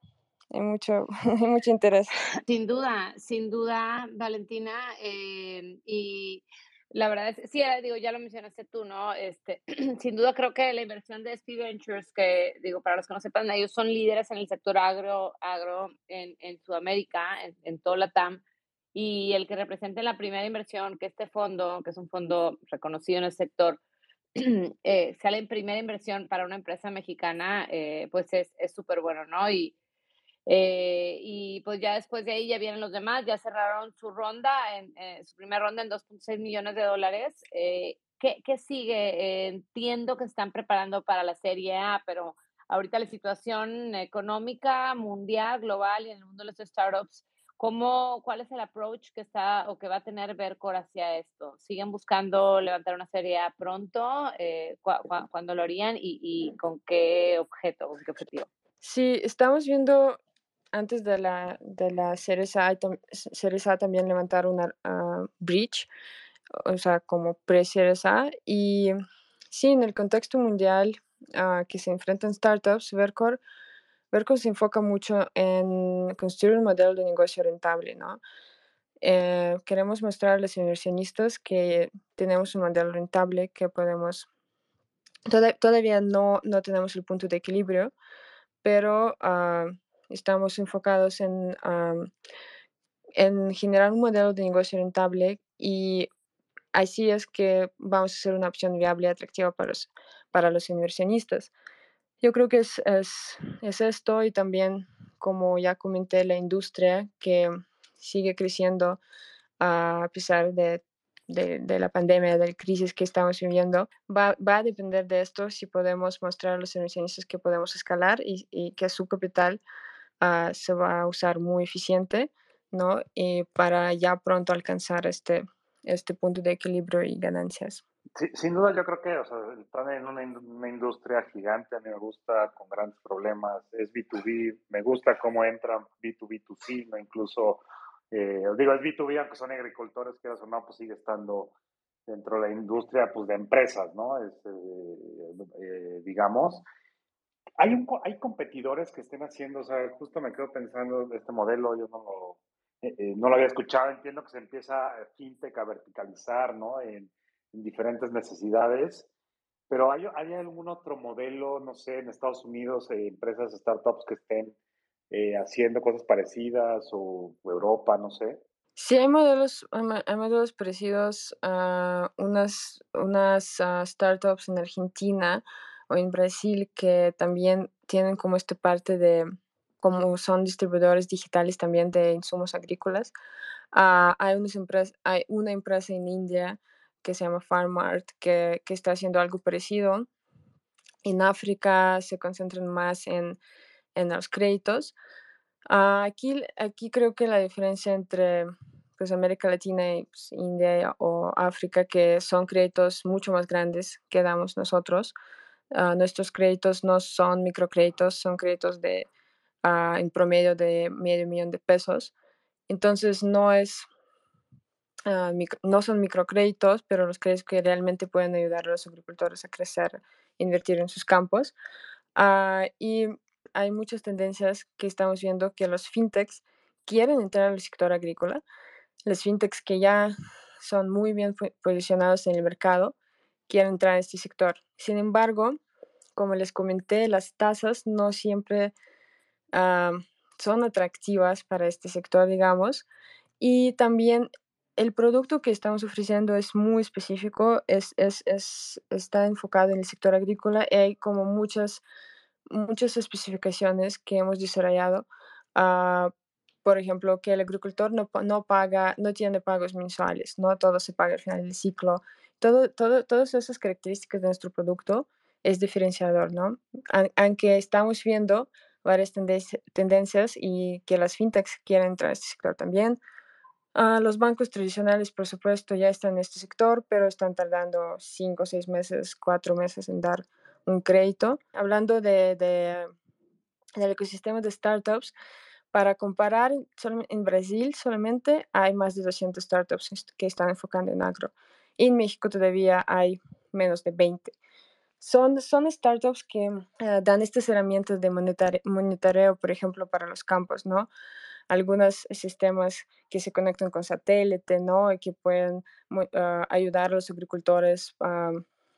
hay mucho, hay mucho interés. Sin duda, sin duda, Valentina. Eh, y la verdad es, sí, eh, digo, ya lo mencionaste tú, ¿no? Este, sin duda creo que la inversión de SP Ventures, que digo, para los que no sepan, ellos son líderes en el sector agro, agro en, en Sudamérica, en, en toda la y el que represente la primera inversión, que este fondo, que es un fondo reconocido en el sector, eh, sale en primera inversión para una empresa mexicana, eh, pues es súper bueno, ¿no? Y, eh, y pues ya después de ahí ya vienen los demás, ya cerraron su ronda, en, su primera ronda en 2.6 millones de dólares. Eh, ¿qué, ¿qué, sigue? entiendo que están preparando para la Serie A, pero ahorita la situación económica mundial, global y en el mundo de los startups, ¿cómo, ¿cuál es el approach que está o que va a tener Vercor hacia esto? ¿Siguen buscando levantar una Serie A pronto? Eh, ¿Cuándo lo harían y, y con qué objeto, con qué objetivo? Sí, estamos viendo antes de la, de la A, A también levantar una uh, bridge, o sea, como pre-Series A. Y sí, en el contexto mundial uh, que se enfrentan startups, Vercor, Vercor se enfoca mucho en construir un modelo de negocio rentable, ¿no? Eh, queremos mostrar a los inversionistas que tenemos un modelo rentable que podemos... todavía no, no tenemos el punto de equilibrio, pero uh, estamos enfocados en, en generar un modelo de negocio rentable y así es que vamos a ser una opción viable y atractiva para los, para los inversionistas. Yo creo que es, es, es esto y también, como ya comenté, la industria que sigue creciendo a pesar de, de, la pandemia, de la crisis que estamos viviendo, va, va, a depender de esto si podemos mostrar a los inversionistas que podemos escalar y, y que su capital Ah, se va a usar muy eficiente, ¿no? Y para ya pronto alcanzar este, este punto de equilibrio y ganancias. Sí, sin duda yo creo que o sea, están en una, una, industria gigante, a mí me gusta, con grandes problemas, es B2B, me gusta cómo entran B2B2C, ¿no? incluso, eh, digo, es B2B, aunque son agricultores, que o no, pues sigue estando dentro de la industria pues, de empresas, ¿no? Es, eh, eh, digamos, hay, un, hay competidores que estén haciendo, o sea, justo me quedo pensando de este modelo, yo no lo, eh, no lo había escuchado, entiendo que se empieza fintech a verticalizar, ¿no? En, diferentes necesidades, pero ¿hay, ¿hay, algún otro modelo, no sé, en Estados Unidos, eh, empresas, startups que estén haciendo cosas parecidas o, Europa, no sé? Sí, hay modelos, hay modelos parecidos a unas, unas uh, startups en Argentina o en Brasil que también tienen como esta parte de, como son distribuidores digitales también de insumos agrícolas. Uh, hay, unas empresas, hay una empresa en India que se llama FarmArt que, que está haciendo algo parecido. En África se concentran más en, en los créditos. Uh, aquí, aquí creo que la diferencia entre pues, América Latina y pues, India o África, que son créditos mucho más grandes que damos nosotros, Ah, nuestros créditos no son microcréditos, son créditos de uh, en promedio de medio millón de pesos. Entonces no es micro, no son microcréditos, pero los créditos que realmente pueden ayudar a los agricultores a crecer, invertir en sus campos. y hay muchas tendencias que estamos viendo que los fintechs quieren entrar al sector agrícola. Los fintechs que ya son muy bien posicionados en el mercado quieren entrar a este sector. Sin embargo, como les comenté, las tasas no siempre ah, son atractivas para este sector, digamos, y también el producto que estamos ofreciendo es muy específico, es, es, es, está enfocado en el sector agrícola y hay como muchas, muchas especificaciones que hemos desarrollado. Uh, por ejemplo, que el agricultor no, no, paga, no tiene pagos mensuales, no todo se paga al final del ciclo. Todo, todo, todas esas características de nuestro producto es diferenciador, ¿no? Aunque estamos viendo varias tendencias y que las fintechs quieren entrar a este sector también. Uh, los bancos tradicionales, por supuesto, ya están en este sector, pero están tardando cinco, seis meses, cuatro meses en dar un crédito. Hablando de, de, del ecosistema de startups, para comparar, en Brasil solamente hay más de 200 startups que están enfocando en agro. Y en México todavía hay menos de 20. Son, son startups que uh, dan estas herramientas de monitoreo, por ejemplo, para los campos, ¿no? Algunos sistemas que se conectan con satélite, ¿no? Y que pueden ah, ayudar a los agricultores a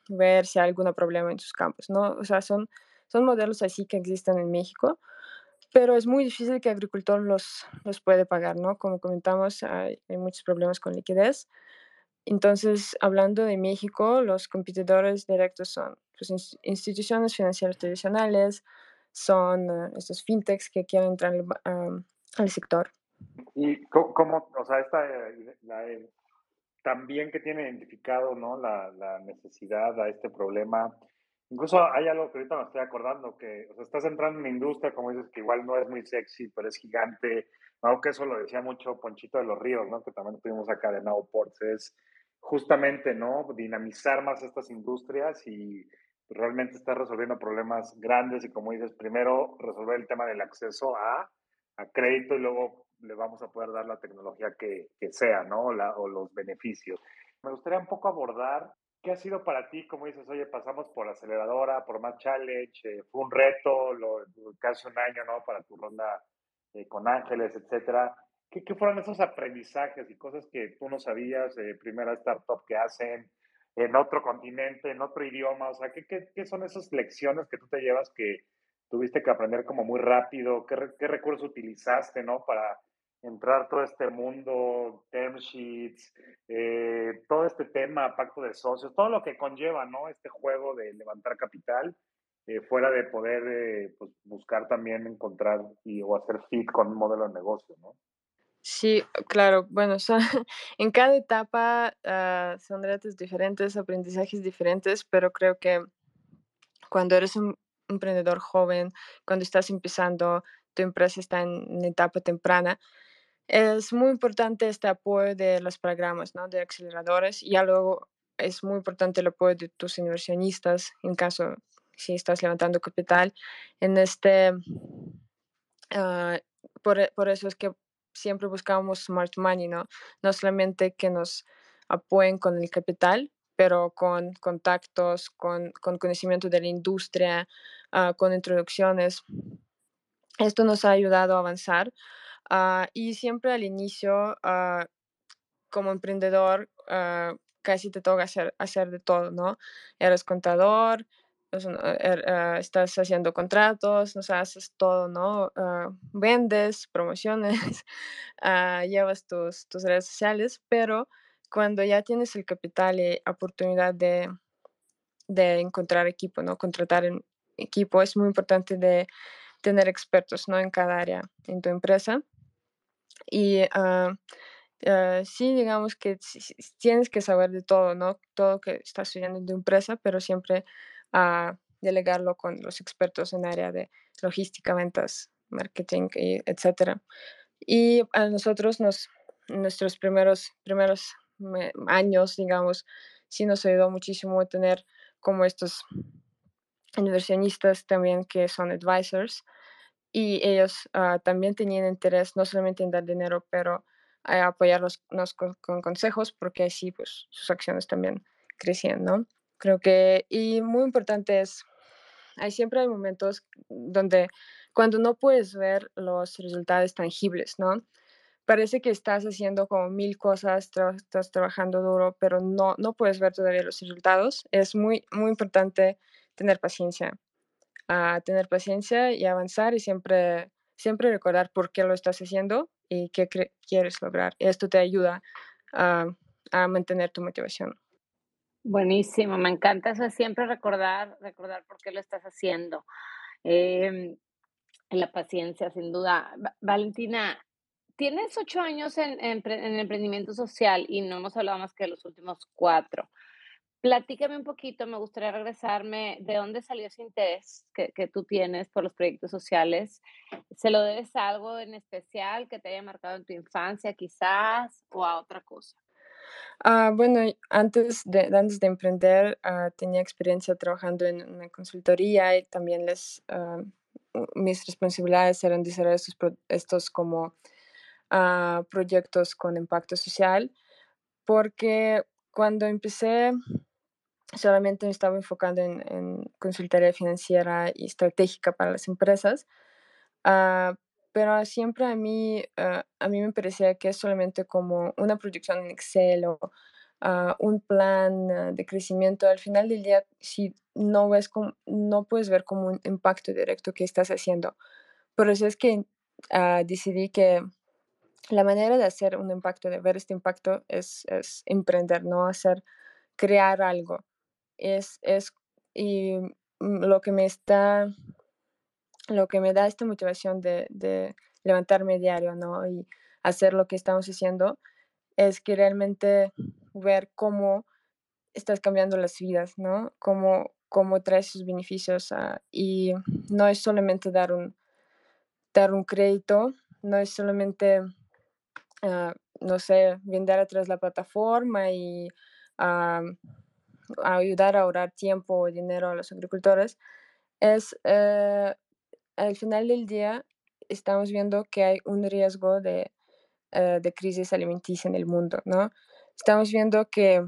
ver si hay algún problema en sus campos, ¿no? O sea, son, son modelos así que existen en México, pero es muy difícil que el agricultor los, los puede pagar, ¿no? Como comentamos, hay, hay muchos problemas con liquidez. Entonces, hablando de México, los competidores directos son pues, instituciones financieras tradicionales, son uh, estos fintechs que quieren entrar al sector. Y cómo, o sea, esta, la, también que tiene identificado, ¿no? La, necesidad a este problema. Incluso hay algo que ahorita me estoy acordando, que o sea, estás entrando en una industria, como dices, que igual no es muy sexy, pero es gigante. Aunque eso lo decía mucho Ponchito de los Ríos, ¿no? Que también tuvimos acá de Now es justamente, ¿no? Dinamizar más estas industrias y realmente estar resolviendo problemas grandes y como dices, primero resolver el tema del acceso a a crédito y luego le vamos a poder dar la tecnología que, que sea, ¿no? La, o los beneficios. Me gustaría un poco abordar qué ha sido para ti, como dices, oye, pasamos por aceleradora, por más challenge, eh, fue un reto, lo, casi un año, ¿no? Para tu ronda eh, con Ángeles, etcétera. ¿Qué, ¿Qué, fueron esos aprendizajes y cosas que tú no sabías, eh, primera startup que hacen, en otro continente, en otro idioma? O sea, ¿qué, qué, qué son esas lecciones que tú te llevas que, tuviste que aprender como muy rápido? ¿Qué, qué recursos utilizaste, no? Para entrar todo este mundo, term sheets, eh, todo este tema, pacto de socios, todo lo que conlleva, ¿no? Este juego de levantar capital, eh, fuera de poder eh, pues, buscar también encontrar y, o hacer fit con un modelo de negocio, ¿no? Sí, claro. Bueno, en cada etapa uh, son retos diferentes, aprendizajes diferentes, pero creo que cuando eres un emprendedor joven, cuando estás empezando, tu empresa está en etapa temprana, es muy importante este apoyo de los programas, ¿no? De aceleradores. Ya luego es muy importante el apoyo de tus inversionistas en caso si estás levantando capital. En este, uh, por, por, eso es que siempre buscamos smart money, ¿no? No solamente que nos apoyen con el capital, pero con contactos, con, con conocimiento de la industria, uh, con introducciones. Esto nos ha ayudado a avanzar uh, y siempre al inicio, uh, como emprendedor, casi te toca hacer, hacer de todo, ¿no? Eres contador, er, estás haciendo contratos, nos haces todo, ¿no? vendes, promociones, llevas tus, tus redes sociales, pero cuando ya tienes el capital y oportunidad de, de encontrar equipo, ¿no? Contratar en equipo, es muy importante de tener expertos, ¿no? En cada área en tu empresa. Y uh, sí, digamos que tienes que saber de todo, ¿no? Todo que estás estudiando en tu empresa, pero siempre uh, delegarlo con los expertos en área de logística, ventas, marketing, y etcétera. Y a nosotros nos, nuestros primeros, primeros años, digamos, sí nos ayudó muchísimo tener como estos inversionistas también que son advisors y ellos uh, también tenían interés no solamente en dar dinero, pero a apoyarlos con, con, consejos porque así pues sus acciones también crecían, ¿no? Creo que, y muy importante es, hay siempre hay momentos donde cuando no puedes ver los resultados tangibles, ¿no? Parece que estás haciendo como mil cosas, estás trabajando duro, pero no, no puedes ver todavía los resultados. Es muy, muy importante tener paciencia, a tener paciencia y avanzar y siempre, siempre recordar por qué lo estás haciendo y qué quieres lograr. Esto te ayuda a, mantener tu motivación. Buenísimo, me encanta eso, siempre recordar, recordar por qué lo estás haciendo. Eh, la paciencia, sin duda. Valentina, tienes ocho años en, en, emprendimiento social y no hemos hablado más que de los últimos cuatro. Platícame un poquito, me gustaría regresarme, ¿de dónde salió ese interés que, que, tú tienes por los proyectos sociales? ¿Se lo debes a algo en especial que te haya marcado en tu infancia quizás o a otra cosa? Ah, bueno, antes de, antes de emprender ah, tenía experiencia trabajando en una consultoría y también les, ah, mis responsabilidades eran diseñar estos, estos como proyectos con impacto social, porque cuando empecé solamente me estaba enfocando en, en consultoría financiera y estratégica para las empresas, pero siempre a mí, ah, a mí me parecía que es solamente como una proyección en Excel o ah, un plan de crecimiento. Al final del día, si no, ves como, no puedes ver como un impacto directo que estás haciendo. Por eso es que decidí que la manera de hacer un impacto, de ver este impacto, es, es emprender, no hacer, crear algo. Es, es, y mm, lo que me está lo que me da esta motivación de, de levantarme diario, ¿no? Y hacer lo que estamos haciendo es que realmente ver cómo estás cambiando las vidas, ¿no? Cómo, cómo traes sus beneficios y no es solamente dar un, dar un crédito, no es solamente, ah, no sé, vender a través de la plataforma y ah, ayudar a ahorrar tiempo o dinero a los agricultores, es eh, al final del día estamos viendo que hay un riesgo de, eh, de crisis alimenticia en el mundo, ¿no? Estamos viendo que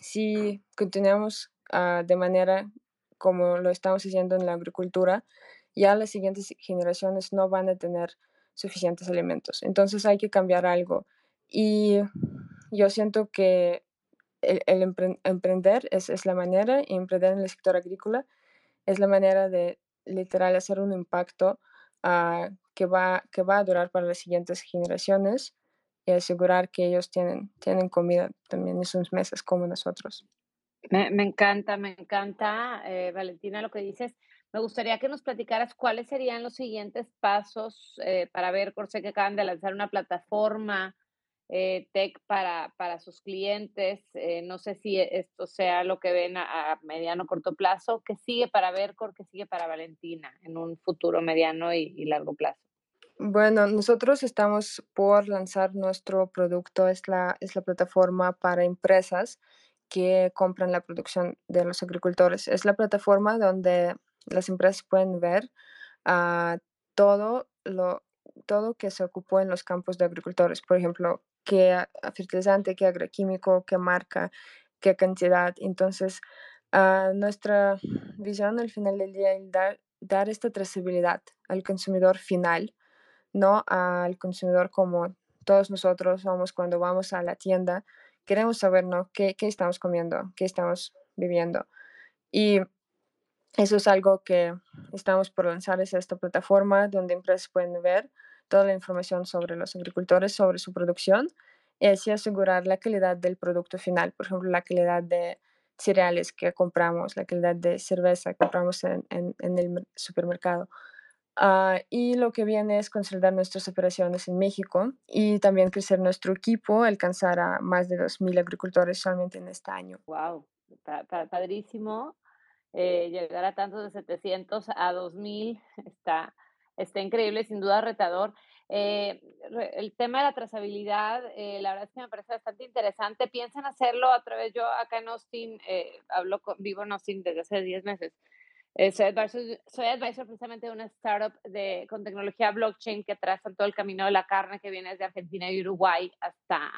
si continuamos ah, de manera como lo estamos haciendo en la agricultura, ya las siguientes generaciones no van a tener suficientes alimentos. Entonces hay que cambiar algo. Y yo siento que el, emprender es, es, la manera, y emprender en el sector agrícola es la manera de literal hacer un impacto uh, que, va, que va a durar para las siguientes generaciones y asegurar que ellos tienen, tienen comida también en sus mesas como nosotros. Me, me encanta, me encanta, eh, Valentina, lo que dices. Me gustaría que nos platicaras cuáles serían los siguientes pasos eh, para ver, sé que acaban de lanzar una plataforma eh, tech para, para, sus clientes. Eh, no sé si esto sea lo que ven a, mediano corto plazo. ¿Qué sigue para Vercor? ¿Qué sigue para Valentina en un futuro mediano y, largo plazo? Bueno, nosotros estamos por lanzar nuestro producto, es la, es la plataforma para empresas que compran la producción de los agricultores. Es la plataforma donde las empresas pueden ver uh, todo lo todo que se ocupó en los campos de agricultores, por ejemplo, qué fertilizante, qué agroquímico, qué marca, qué cantidad. Entonces, uh, nuestra visión al final del día es dar, dar esta trazabilidad al consumidor final, no al consumidor como todos nosotros somos cuando vamos a la tienda. Queremos saber ¿no? qué, qué estamos comiendo, qué estamos viviendo. Y eso es algo que estamos por lanzar, es esta plataforma donde empresas pueden ver toda la información sobre los agricultores, sobre su producción y así asegurar la calidad del producto final, por ejemplo, la calidad de cereales que compramos, la calidad de cerveza que compramos en, en, el supermercado. Uh, y lo que viene es consolidar nuestras operaciones en México y también crecer nuestro equipo, alcanzar a más de 2.000 agricultores solamente en este año. ¡Wow! Padrísimo. Eh, llegar a tantos de 700 a 2000 está, está increíble, sin duda retador. Eh, el tema de la trazabilidad, eh, la verdad es que me parece bastante interesante. Piensan hacerlo a través, yo acá en Austin, hablo con, vivo en Austin desde hace 10 meses. soy, advisor, soy advisor precisamente de una startup de, con tecnología blockchain que traza todo el camino de la carne que viene desde Argentina y Uruguay hasta,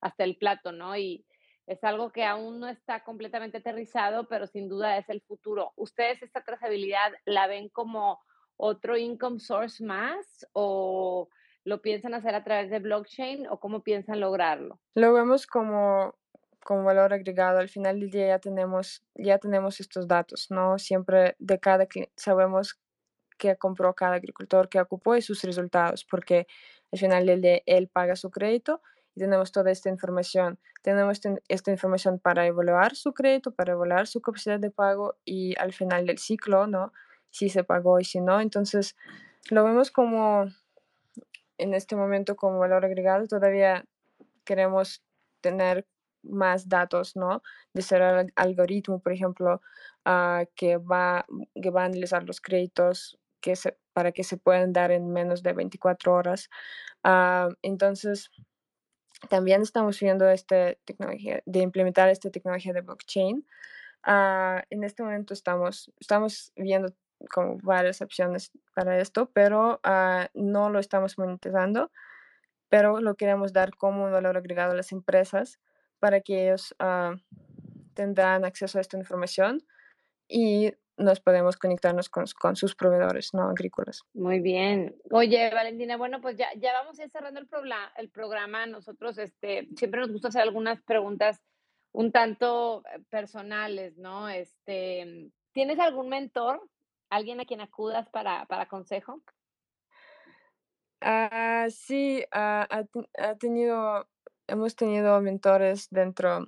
hasta el plato, ¿no? Y, es algo que aún no está completamente aterrizado, pero sin duda es el futuro. ¿Ustedes esta trazabilidad la ven como otro income source más o lo piensan hacer a través de blockchain o cómo piensan lograrlo? Lo vemos como, como valor agregado. Al final del día ya tenemos, ya tenemos estos datos, ¿no? Siempre de cada sabemos qué compró cada agricultor, qué ocupó y sus resultados, porque al final del día él paga su crédito y tenemos toda esta información. Tenemos esta información para evaluar su crédito, para evaluar su capacidad de pago y al final del ciclo, ¿no? Si se pagó y si no. Entonces, lo vemos como en este momento como valor agregado. Todavía queremos tener más datos, ¿no? De ser el algoritmo, por ejemplo, uh, que, va, que va a analizar los créditos que se, para que se puedan dar en menos de 24 horas. Uh, entonces, también estamos viendo esta tecnología, de implementar esta tecnología de blockchain. Uh, en este momento estamos, estamos viendo como varias opciones para esto, pero no lo estamos monetizando, pero lo queremos dar como un valor agregado a las empresas para que ellos tendrán acceso a esta información y nos podemos conectarnos con, con, sus proveedores no agrícolas. Muy bien. Oye, Valentina, bueno, pues ya, ya vamos a ir cerrando el, programa, el programa. Nosotros este, siempre nos gusta hacer algunas preguntas un tanto eh, personales, ¿no? Este, ¿Tienes algún mentor? ¿Alguien a quien acudas para, para consejo? Ah, sí, ah, ha, tenido, hemos tenido mentores dentro,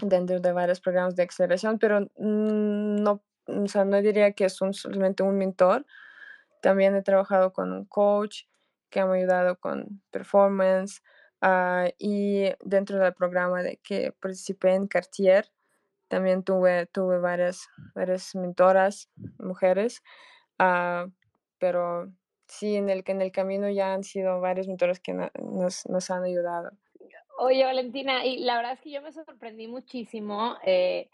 dentro de varios programas de aceleración, pero no o sea, no diría que es un, solamente un mentor. También he trabajado con un coach que me ha ayudado con performance uh, y dentro del programa de que participé en Cartier también tuve, tuve varias, varias mentoras, mujeres, uh, pero sí, en el, en el camino ya han sido varios mentores que nos, nos han ayudado. Oye, Valentina, y la verdad es que yo me sorprendí muchísimo, eh,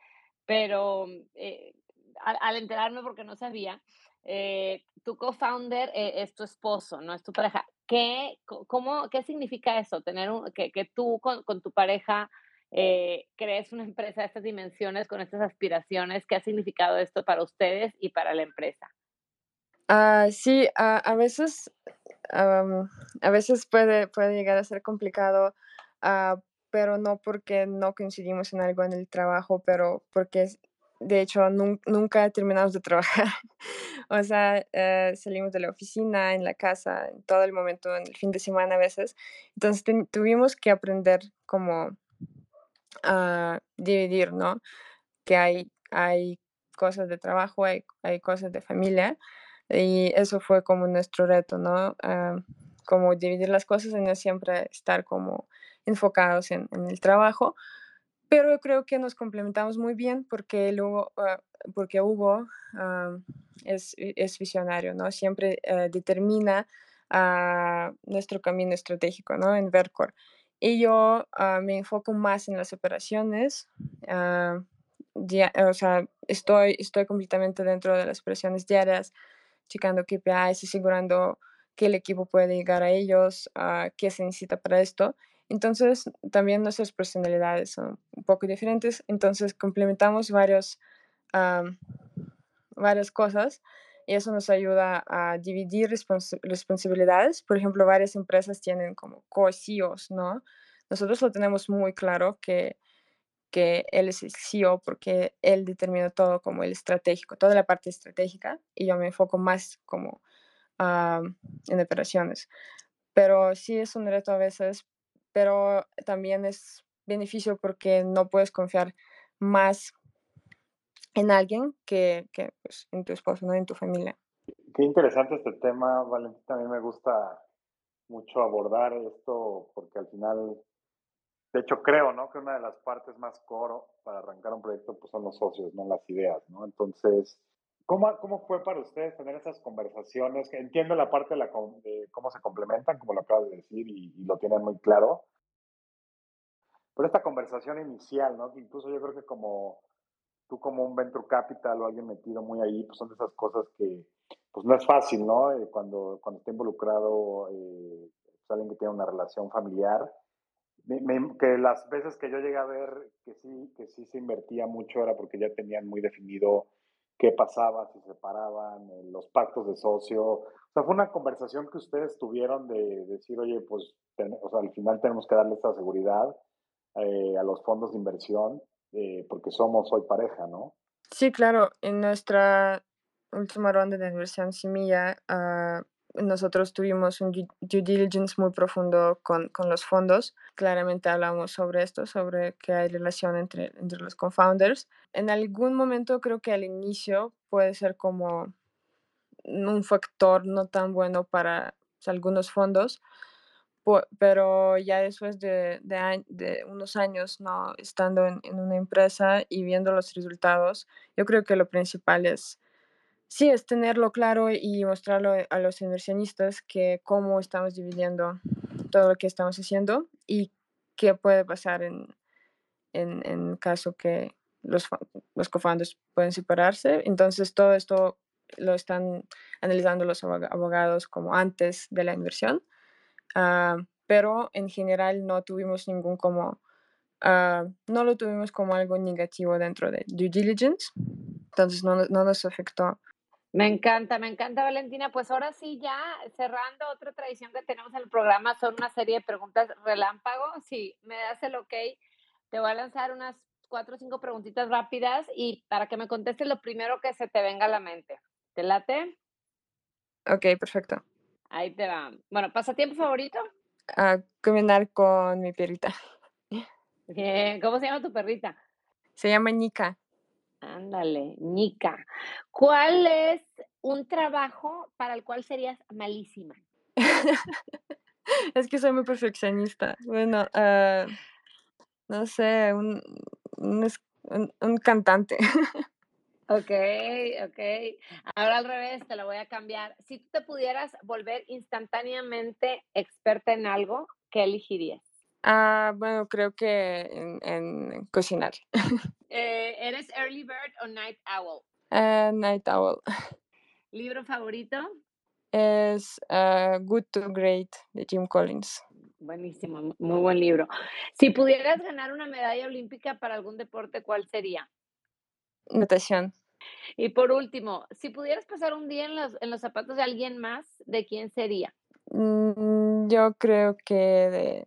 pero eh, al, enterarme porque no sabía, eh, tu co-founder eh, es tu esposo, no es tu pareja. ¿Qué, cómo, qué significa eso? Tener un, que, que tú con, con, tu pareja eh, crees una empresa de estas dimensiones, con estas aspiraciones. ¿Qué ha significado esto para ustedes y para la empresa? Uh, sí, a veces, a veces puede, puede llegar a ser complicado, uh, pero no porque no coincidimos en algo en el trabajo, pero porque de hecho, nunca terminamos de trabajar. o sea, eh, salimos de la oficina, en la casa, en todo el momento, en el fin de semana a veces. Entonces tuvimos que aprender cómo a dividir, ¿no? Que hay, hay cosas de trabajo, hay, hay cosas de familia. Y eso fue como nuestro reto, ¿no? Ah, como dividir las cosas y no siempre estar como enfocados en, en el trabajo, pero yo creo que nos complementamos muy bien porque, luego, ah, porque Hugo ah, es, es, visionario, ¿no? Siempre eh, determina uh, nuestro camino estratégico, ¿no? En Vercor. Y yo me enfoco más en las operaciones. Ya, o sea, estoy, estoy completamente dentro de las operaciones diarias, checando KPIs, asegurando que el equipo puede llegar a ellos, qué se necesita para esto. Entonces, también nuestras personalidades son un poco diferentes, entonces complementamos varios, varias cosas y eso nos ayuda a dividir responsabilidades. Por ejemplo, varias empresas tienen como co-CEOs, ¿no? Nosotros lo tenemos muy claro que, que él es el CEO porque él determina todo como el estratégico, toda la parte estratégica y yo me enfoco más como en operaciones. Pero sí es un reto a veces pero también es beneficio porque no puedes confiar más en alguien que, que pues, en tu esposo, no en tu familia. Qué interesante este tema, Valentín. También me gusta mucho abordar esto porque al final, de hecho, creo, ¿no? Que una de las partes más coro para arrancar un proyecto pues, son los socios, no las ideas, ¿no? Entonces, ¿cómo, cómo fue para ustedes tener esas conversaciones? Entiendo la parte de, la, de cómo se complementan, como lo acabas de decir, y, y lo tienen muy claro, pero esta conversación inicial, ¿no? incluso yo creo que como tú como un venture capital o alguien metido muy ahí, pues son de esas cosas que pues no es fácil, ¿no? Eh, cuando, cuando está involucrado eh, pues, alguien que tiene una relación familiar. que las veces que yo llegué a ver que sí, que sí se invertía mucho era porque ya tenían muy definido qué pasaba, si se separaban, eh, los pactos de socio. O sea, fue una conversación que ustedes tuvieron de, decir, oye, pues o sea, al final tenemos que darle esta seguridad eh, a los fondos de inversión eh, porque somos hoy pareja, ¿no? Sí, claro. En nuestra última ronda de inversión Semilla, uh, nosotros tuvimos un due diligence muy profundo con, con, los fondos. Claramente hablamos sobre esto, sobre que hay relación entre, entre los co-founders. En algún momento creo que al inicio puede ser como un factor no tan bueno para algunos fondos, pero ya después de, de, de unos años no estando en, en, una empresa y viendo los resultados, yo creo que lo principal es sí, es tenerlo claro y mostrarlo a los inversionistas que cómo estamos dividiendo todo lo que estamos haciendo y qué puede pasar en, en, en caso que los, los cofounders pueden separarse. Entonces, todo esto lo están analizando los abogados como antes de la inversión, uh, pero en general no tuvimos ningún como, uh, no lo tuvimos como algo negativo dentro de due diligence, entonces no, no nos afectó me encanta, me encanta Valentina. Pues ahora sí, ya cerrando otra tradición que tenemos en el programa, son una serie de preguntas relámpago. Si me das el ok, te voy a lanzar unas cuatro o cinco preguntitas rápidas y para que me contestes lo primero que se te venga a la mente. ¿Te late? Ok, perfecto. Ahí te va. Bueno, ¿pasatiempo favorito? Uh, caminar con mi perrita. Bien, ¿cómo se llama tu perrita? Se llama Nika. Ándale, Nika. ¿Cuál es un trabajo para el cual serías malísima? es que soy muy perfeccionista. Bueno, uh, no sé, un, un, un, cantante. Ok, ok. Ahora al revés, te lo voy a cambiar. Si tú te pudieras volver instantáneamente experta en algo, ¿qué elegirías? Ah, bueno, creo que en, en cocinar. Eh, ¿Eres early bird o night owl? Uh, night owl. ¿Libro favorito? Es uh, Good to Great de Jim Collins. Buenísimo, muy buen libro. Si pudieras ganar una medalla olímpica para algún deporte, ¿cuál sería? Natación. Y por último, si pudieras pasar un día en los, en los zapatos de alguien más, ¿de quién sería? Mm, yo creo que de,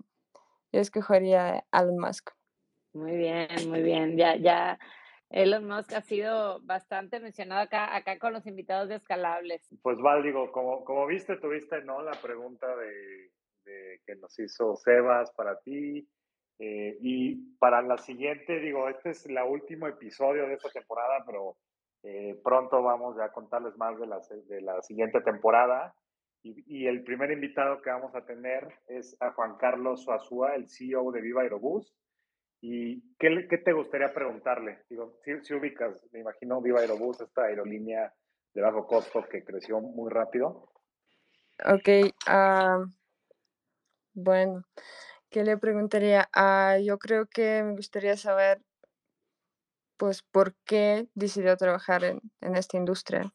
yo escogería Elon Musk. Muy bien, muy bien. Ya, ya Elon Musk ha sido bastante mencionado acá, acá con los invitados de Escalables. Pues Val, digo, como, como viste, tuviste ¿no? la pregunta de, de que nos hizo Sebas para ti. Eh, y para la siguiente, digo, este es el último episodio de esta temporada, pero eh, pronto vamos ya a contarles más de la, de la siguiente temporada. Y, el primer invitado que vamos a tener es a Juan Carlos Suazúa, el CEO de Viva Aerobús. ¿Y qué, te gustaría preguntarle? Si, ubicas, me imagino Viva Aerobús, esta aerolínea de bajo costo que creció muy rápido. Ok, uh, bueno, ¿qué le preguntaría? Uh, yo creo que me gustaría saber, pues, por qué decidió trabajar en esta industria.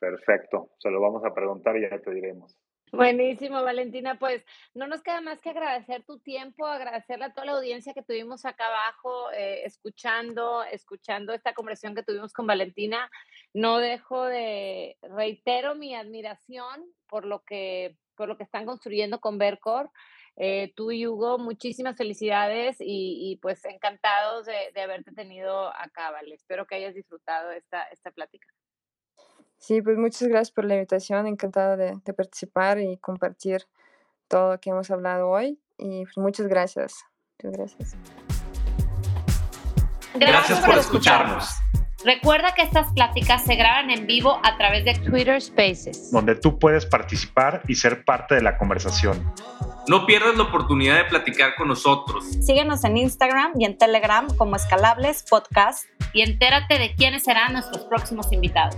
Perfecto, se lo vamos a preguntar y ya te diremos. Buenísimo, Valentina. Pues no nos queda más que agradecer tu tiempo, agradecerle a toda la audiencia que tuvimos acá abajo, eh, escuchando, escuchando esta conversación que tuvimos con Valentina. No dejo de reitero mi admiración por lo que, por lo que están construyendo con Vercor. Eh, tú y Hugo, muchísimas felicidades y, y pues encantados de, de, haberte tenido acá, Vale. Espero que hayas disfrutado esta, esta plática. Sí, pues muchas gracias por la invitación, encantada de, de, participar y compartir todo lo que hemos hablado hoy y pues muchas gracias. Muchas gracias. Gracias, gracias por, por escucharnos. Recuerda que estas pláticas se graban en vivo a través de Twitter Spaces, donde tú puedes participar y ser parte de la conversación. No pierdas la oportunidad de platicar con nosotros. Síguenos en Instagram y en Telegram como Escalables Podcast y entérate de quiénes serán nuestros próximos invitados.